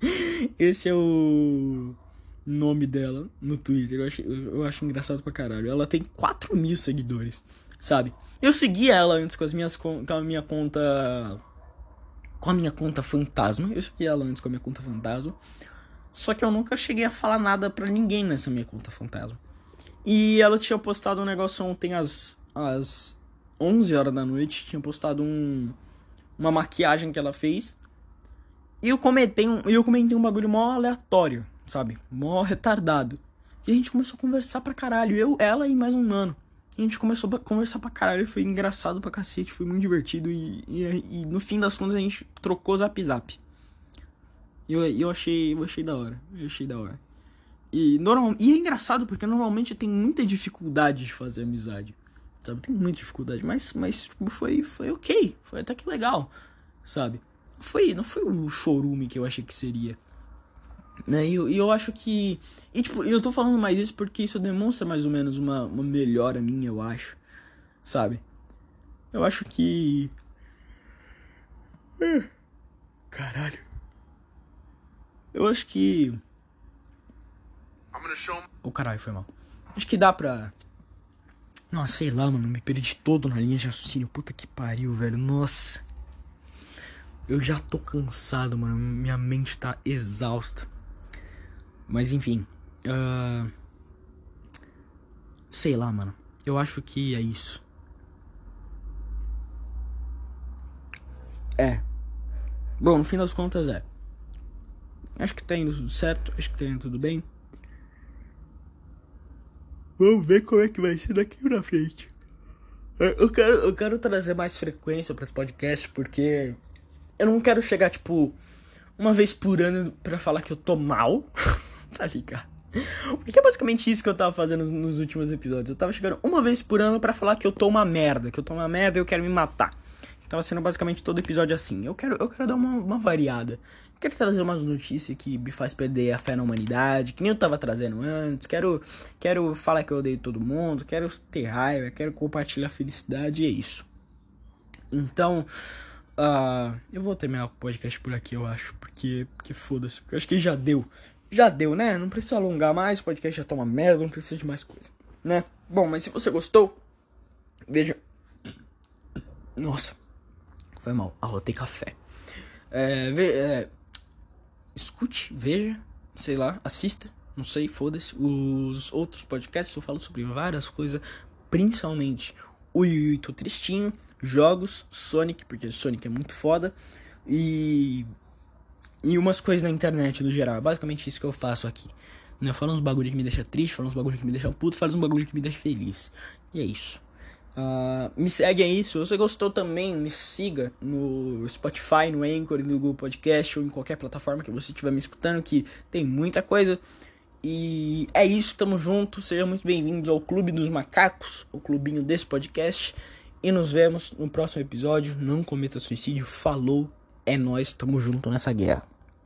Esse é o nome dela no Twitter. Eu acho, eu acho engraçado pra caralho. Ela tem 4 mil seguidores, sabe? Eu segui ela antes com, as minhas, com a minha conta. Com a minha conta fantasma. Eu segui ela antes com a minha conta fantasma. Só que eu nunca cheguei a falar nada pra ninguém nessa minha conta fantasma. E ela tinha postado um negócio ontem às, às 11 horas da noite. Tinha postado um, uma maquiagem que ela fez. E eu comentei um, eu comentei um bagulho mó aleatório sabe? Mó retardado. E a gente começou a conversar pra caralho. Eu, ela e mais um mano. E a gente começou a conversar pra caralho. Foi engraçado pra cacete. Foi muito divertido. E, e, e no fim das contas a gente trocou zap zap. E eu, eu, achei, eu achei da hora. Eu achei da hora. E, normal, e é engraçado porque normalmente eu tenho muita dificuldade de fazer amizade. sabe? Tenho muita dificuldade, mas, mas tipo, foi, foi ok, foi até que legal, sabe? Não foi, não foi o chorume que eu achei que seria. Né? E, eu, e eu acho que. E tipo, eu tô falando mais isso porque isso demonstra mais ou menos uma, uma melhora minha, eu acho. Sabe? Eu acho que. Caralho. Eu acho que. O oh, caralho, foi mal. Acho que dá pra. Nossa, sei lá, mano. Me perdi todo na linha de raciocínio. Puta que pariu, velho. Nossa. Eu já tô cansado, mano. Minha mente tá exausta. Mas enfim. Uh... Sei lá, mano. Eu acho que é isso. É. Bom, no fim das contas é. Acho que tá indo tudo certo. Acho que tá indo tudo bem. Vamos ver como é que vai ser daqui pra frente. É, eu quero, eu quero trazer mais frequência para esse podcast porque eu não quero chegar, tipo, uma vez por ano pra falar que eu tô mal. tá ligado? Porque é basicamente isso que eu tava fazendo nos, últimos episódios. Eu tava chegando uma vez por ano para falar que eu tô uma merda, que eu tô uma merda e eu quero me matar. Tava sendo basicamente todo episódio assim. Eu quero, eu quero dar uma, uma variada. Eu quero trazer umas notícias que me faz perder a fé na humanidade, que nem eu tava trazendo antes. Quero, quero falar que eu odeio todo mundo, quero ter raiva, quero compartilhar felicidade e é isso. Então, Uh, eu vou terminar o podcast por aqui, eu acho. Porque, porque foda-se. Porque eu acho que já deu. Já deu, né? Não precisa alongar mais. O podcast já tá uma merda. Não precisa de mais coisa, né? Bom, mas se você gostou, veja. Nossa, foi mal. Arrotei café. É, ve, é, escute, veja, sei lá, assista. Não sei, foda-se. Os outros podcasts eu falo sobre várias coisas. Principalmente o Tô Tristinho jogos, Sonic, porque Sonic é muito foda, e e umas coisas na internet no geral. É basicamente isso que eu faço aqui. Né? Falo uns bagulho que me deixa triste, falo uns bagulho que me deixa puto, falo uns bagulho que me deixa feliz. E é isso. Uh, me segue aí, se você gostou também, me siga no Spotify, no Anchor, no Google Podcast ou em qualquer plataforma que você estiver me escutando, que tem muita coisa. E é isso, tamo junto, sejam muito bem-vindos ao Clube dos Macacos, o clubinho desse podcast. E nos vemos no próximo episódio. Não cometa suicídio. Falou. É nós, tamo junto nessa guerra.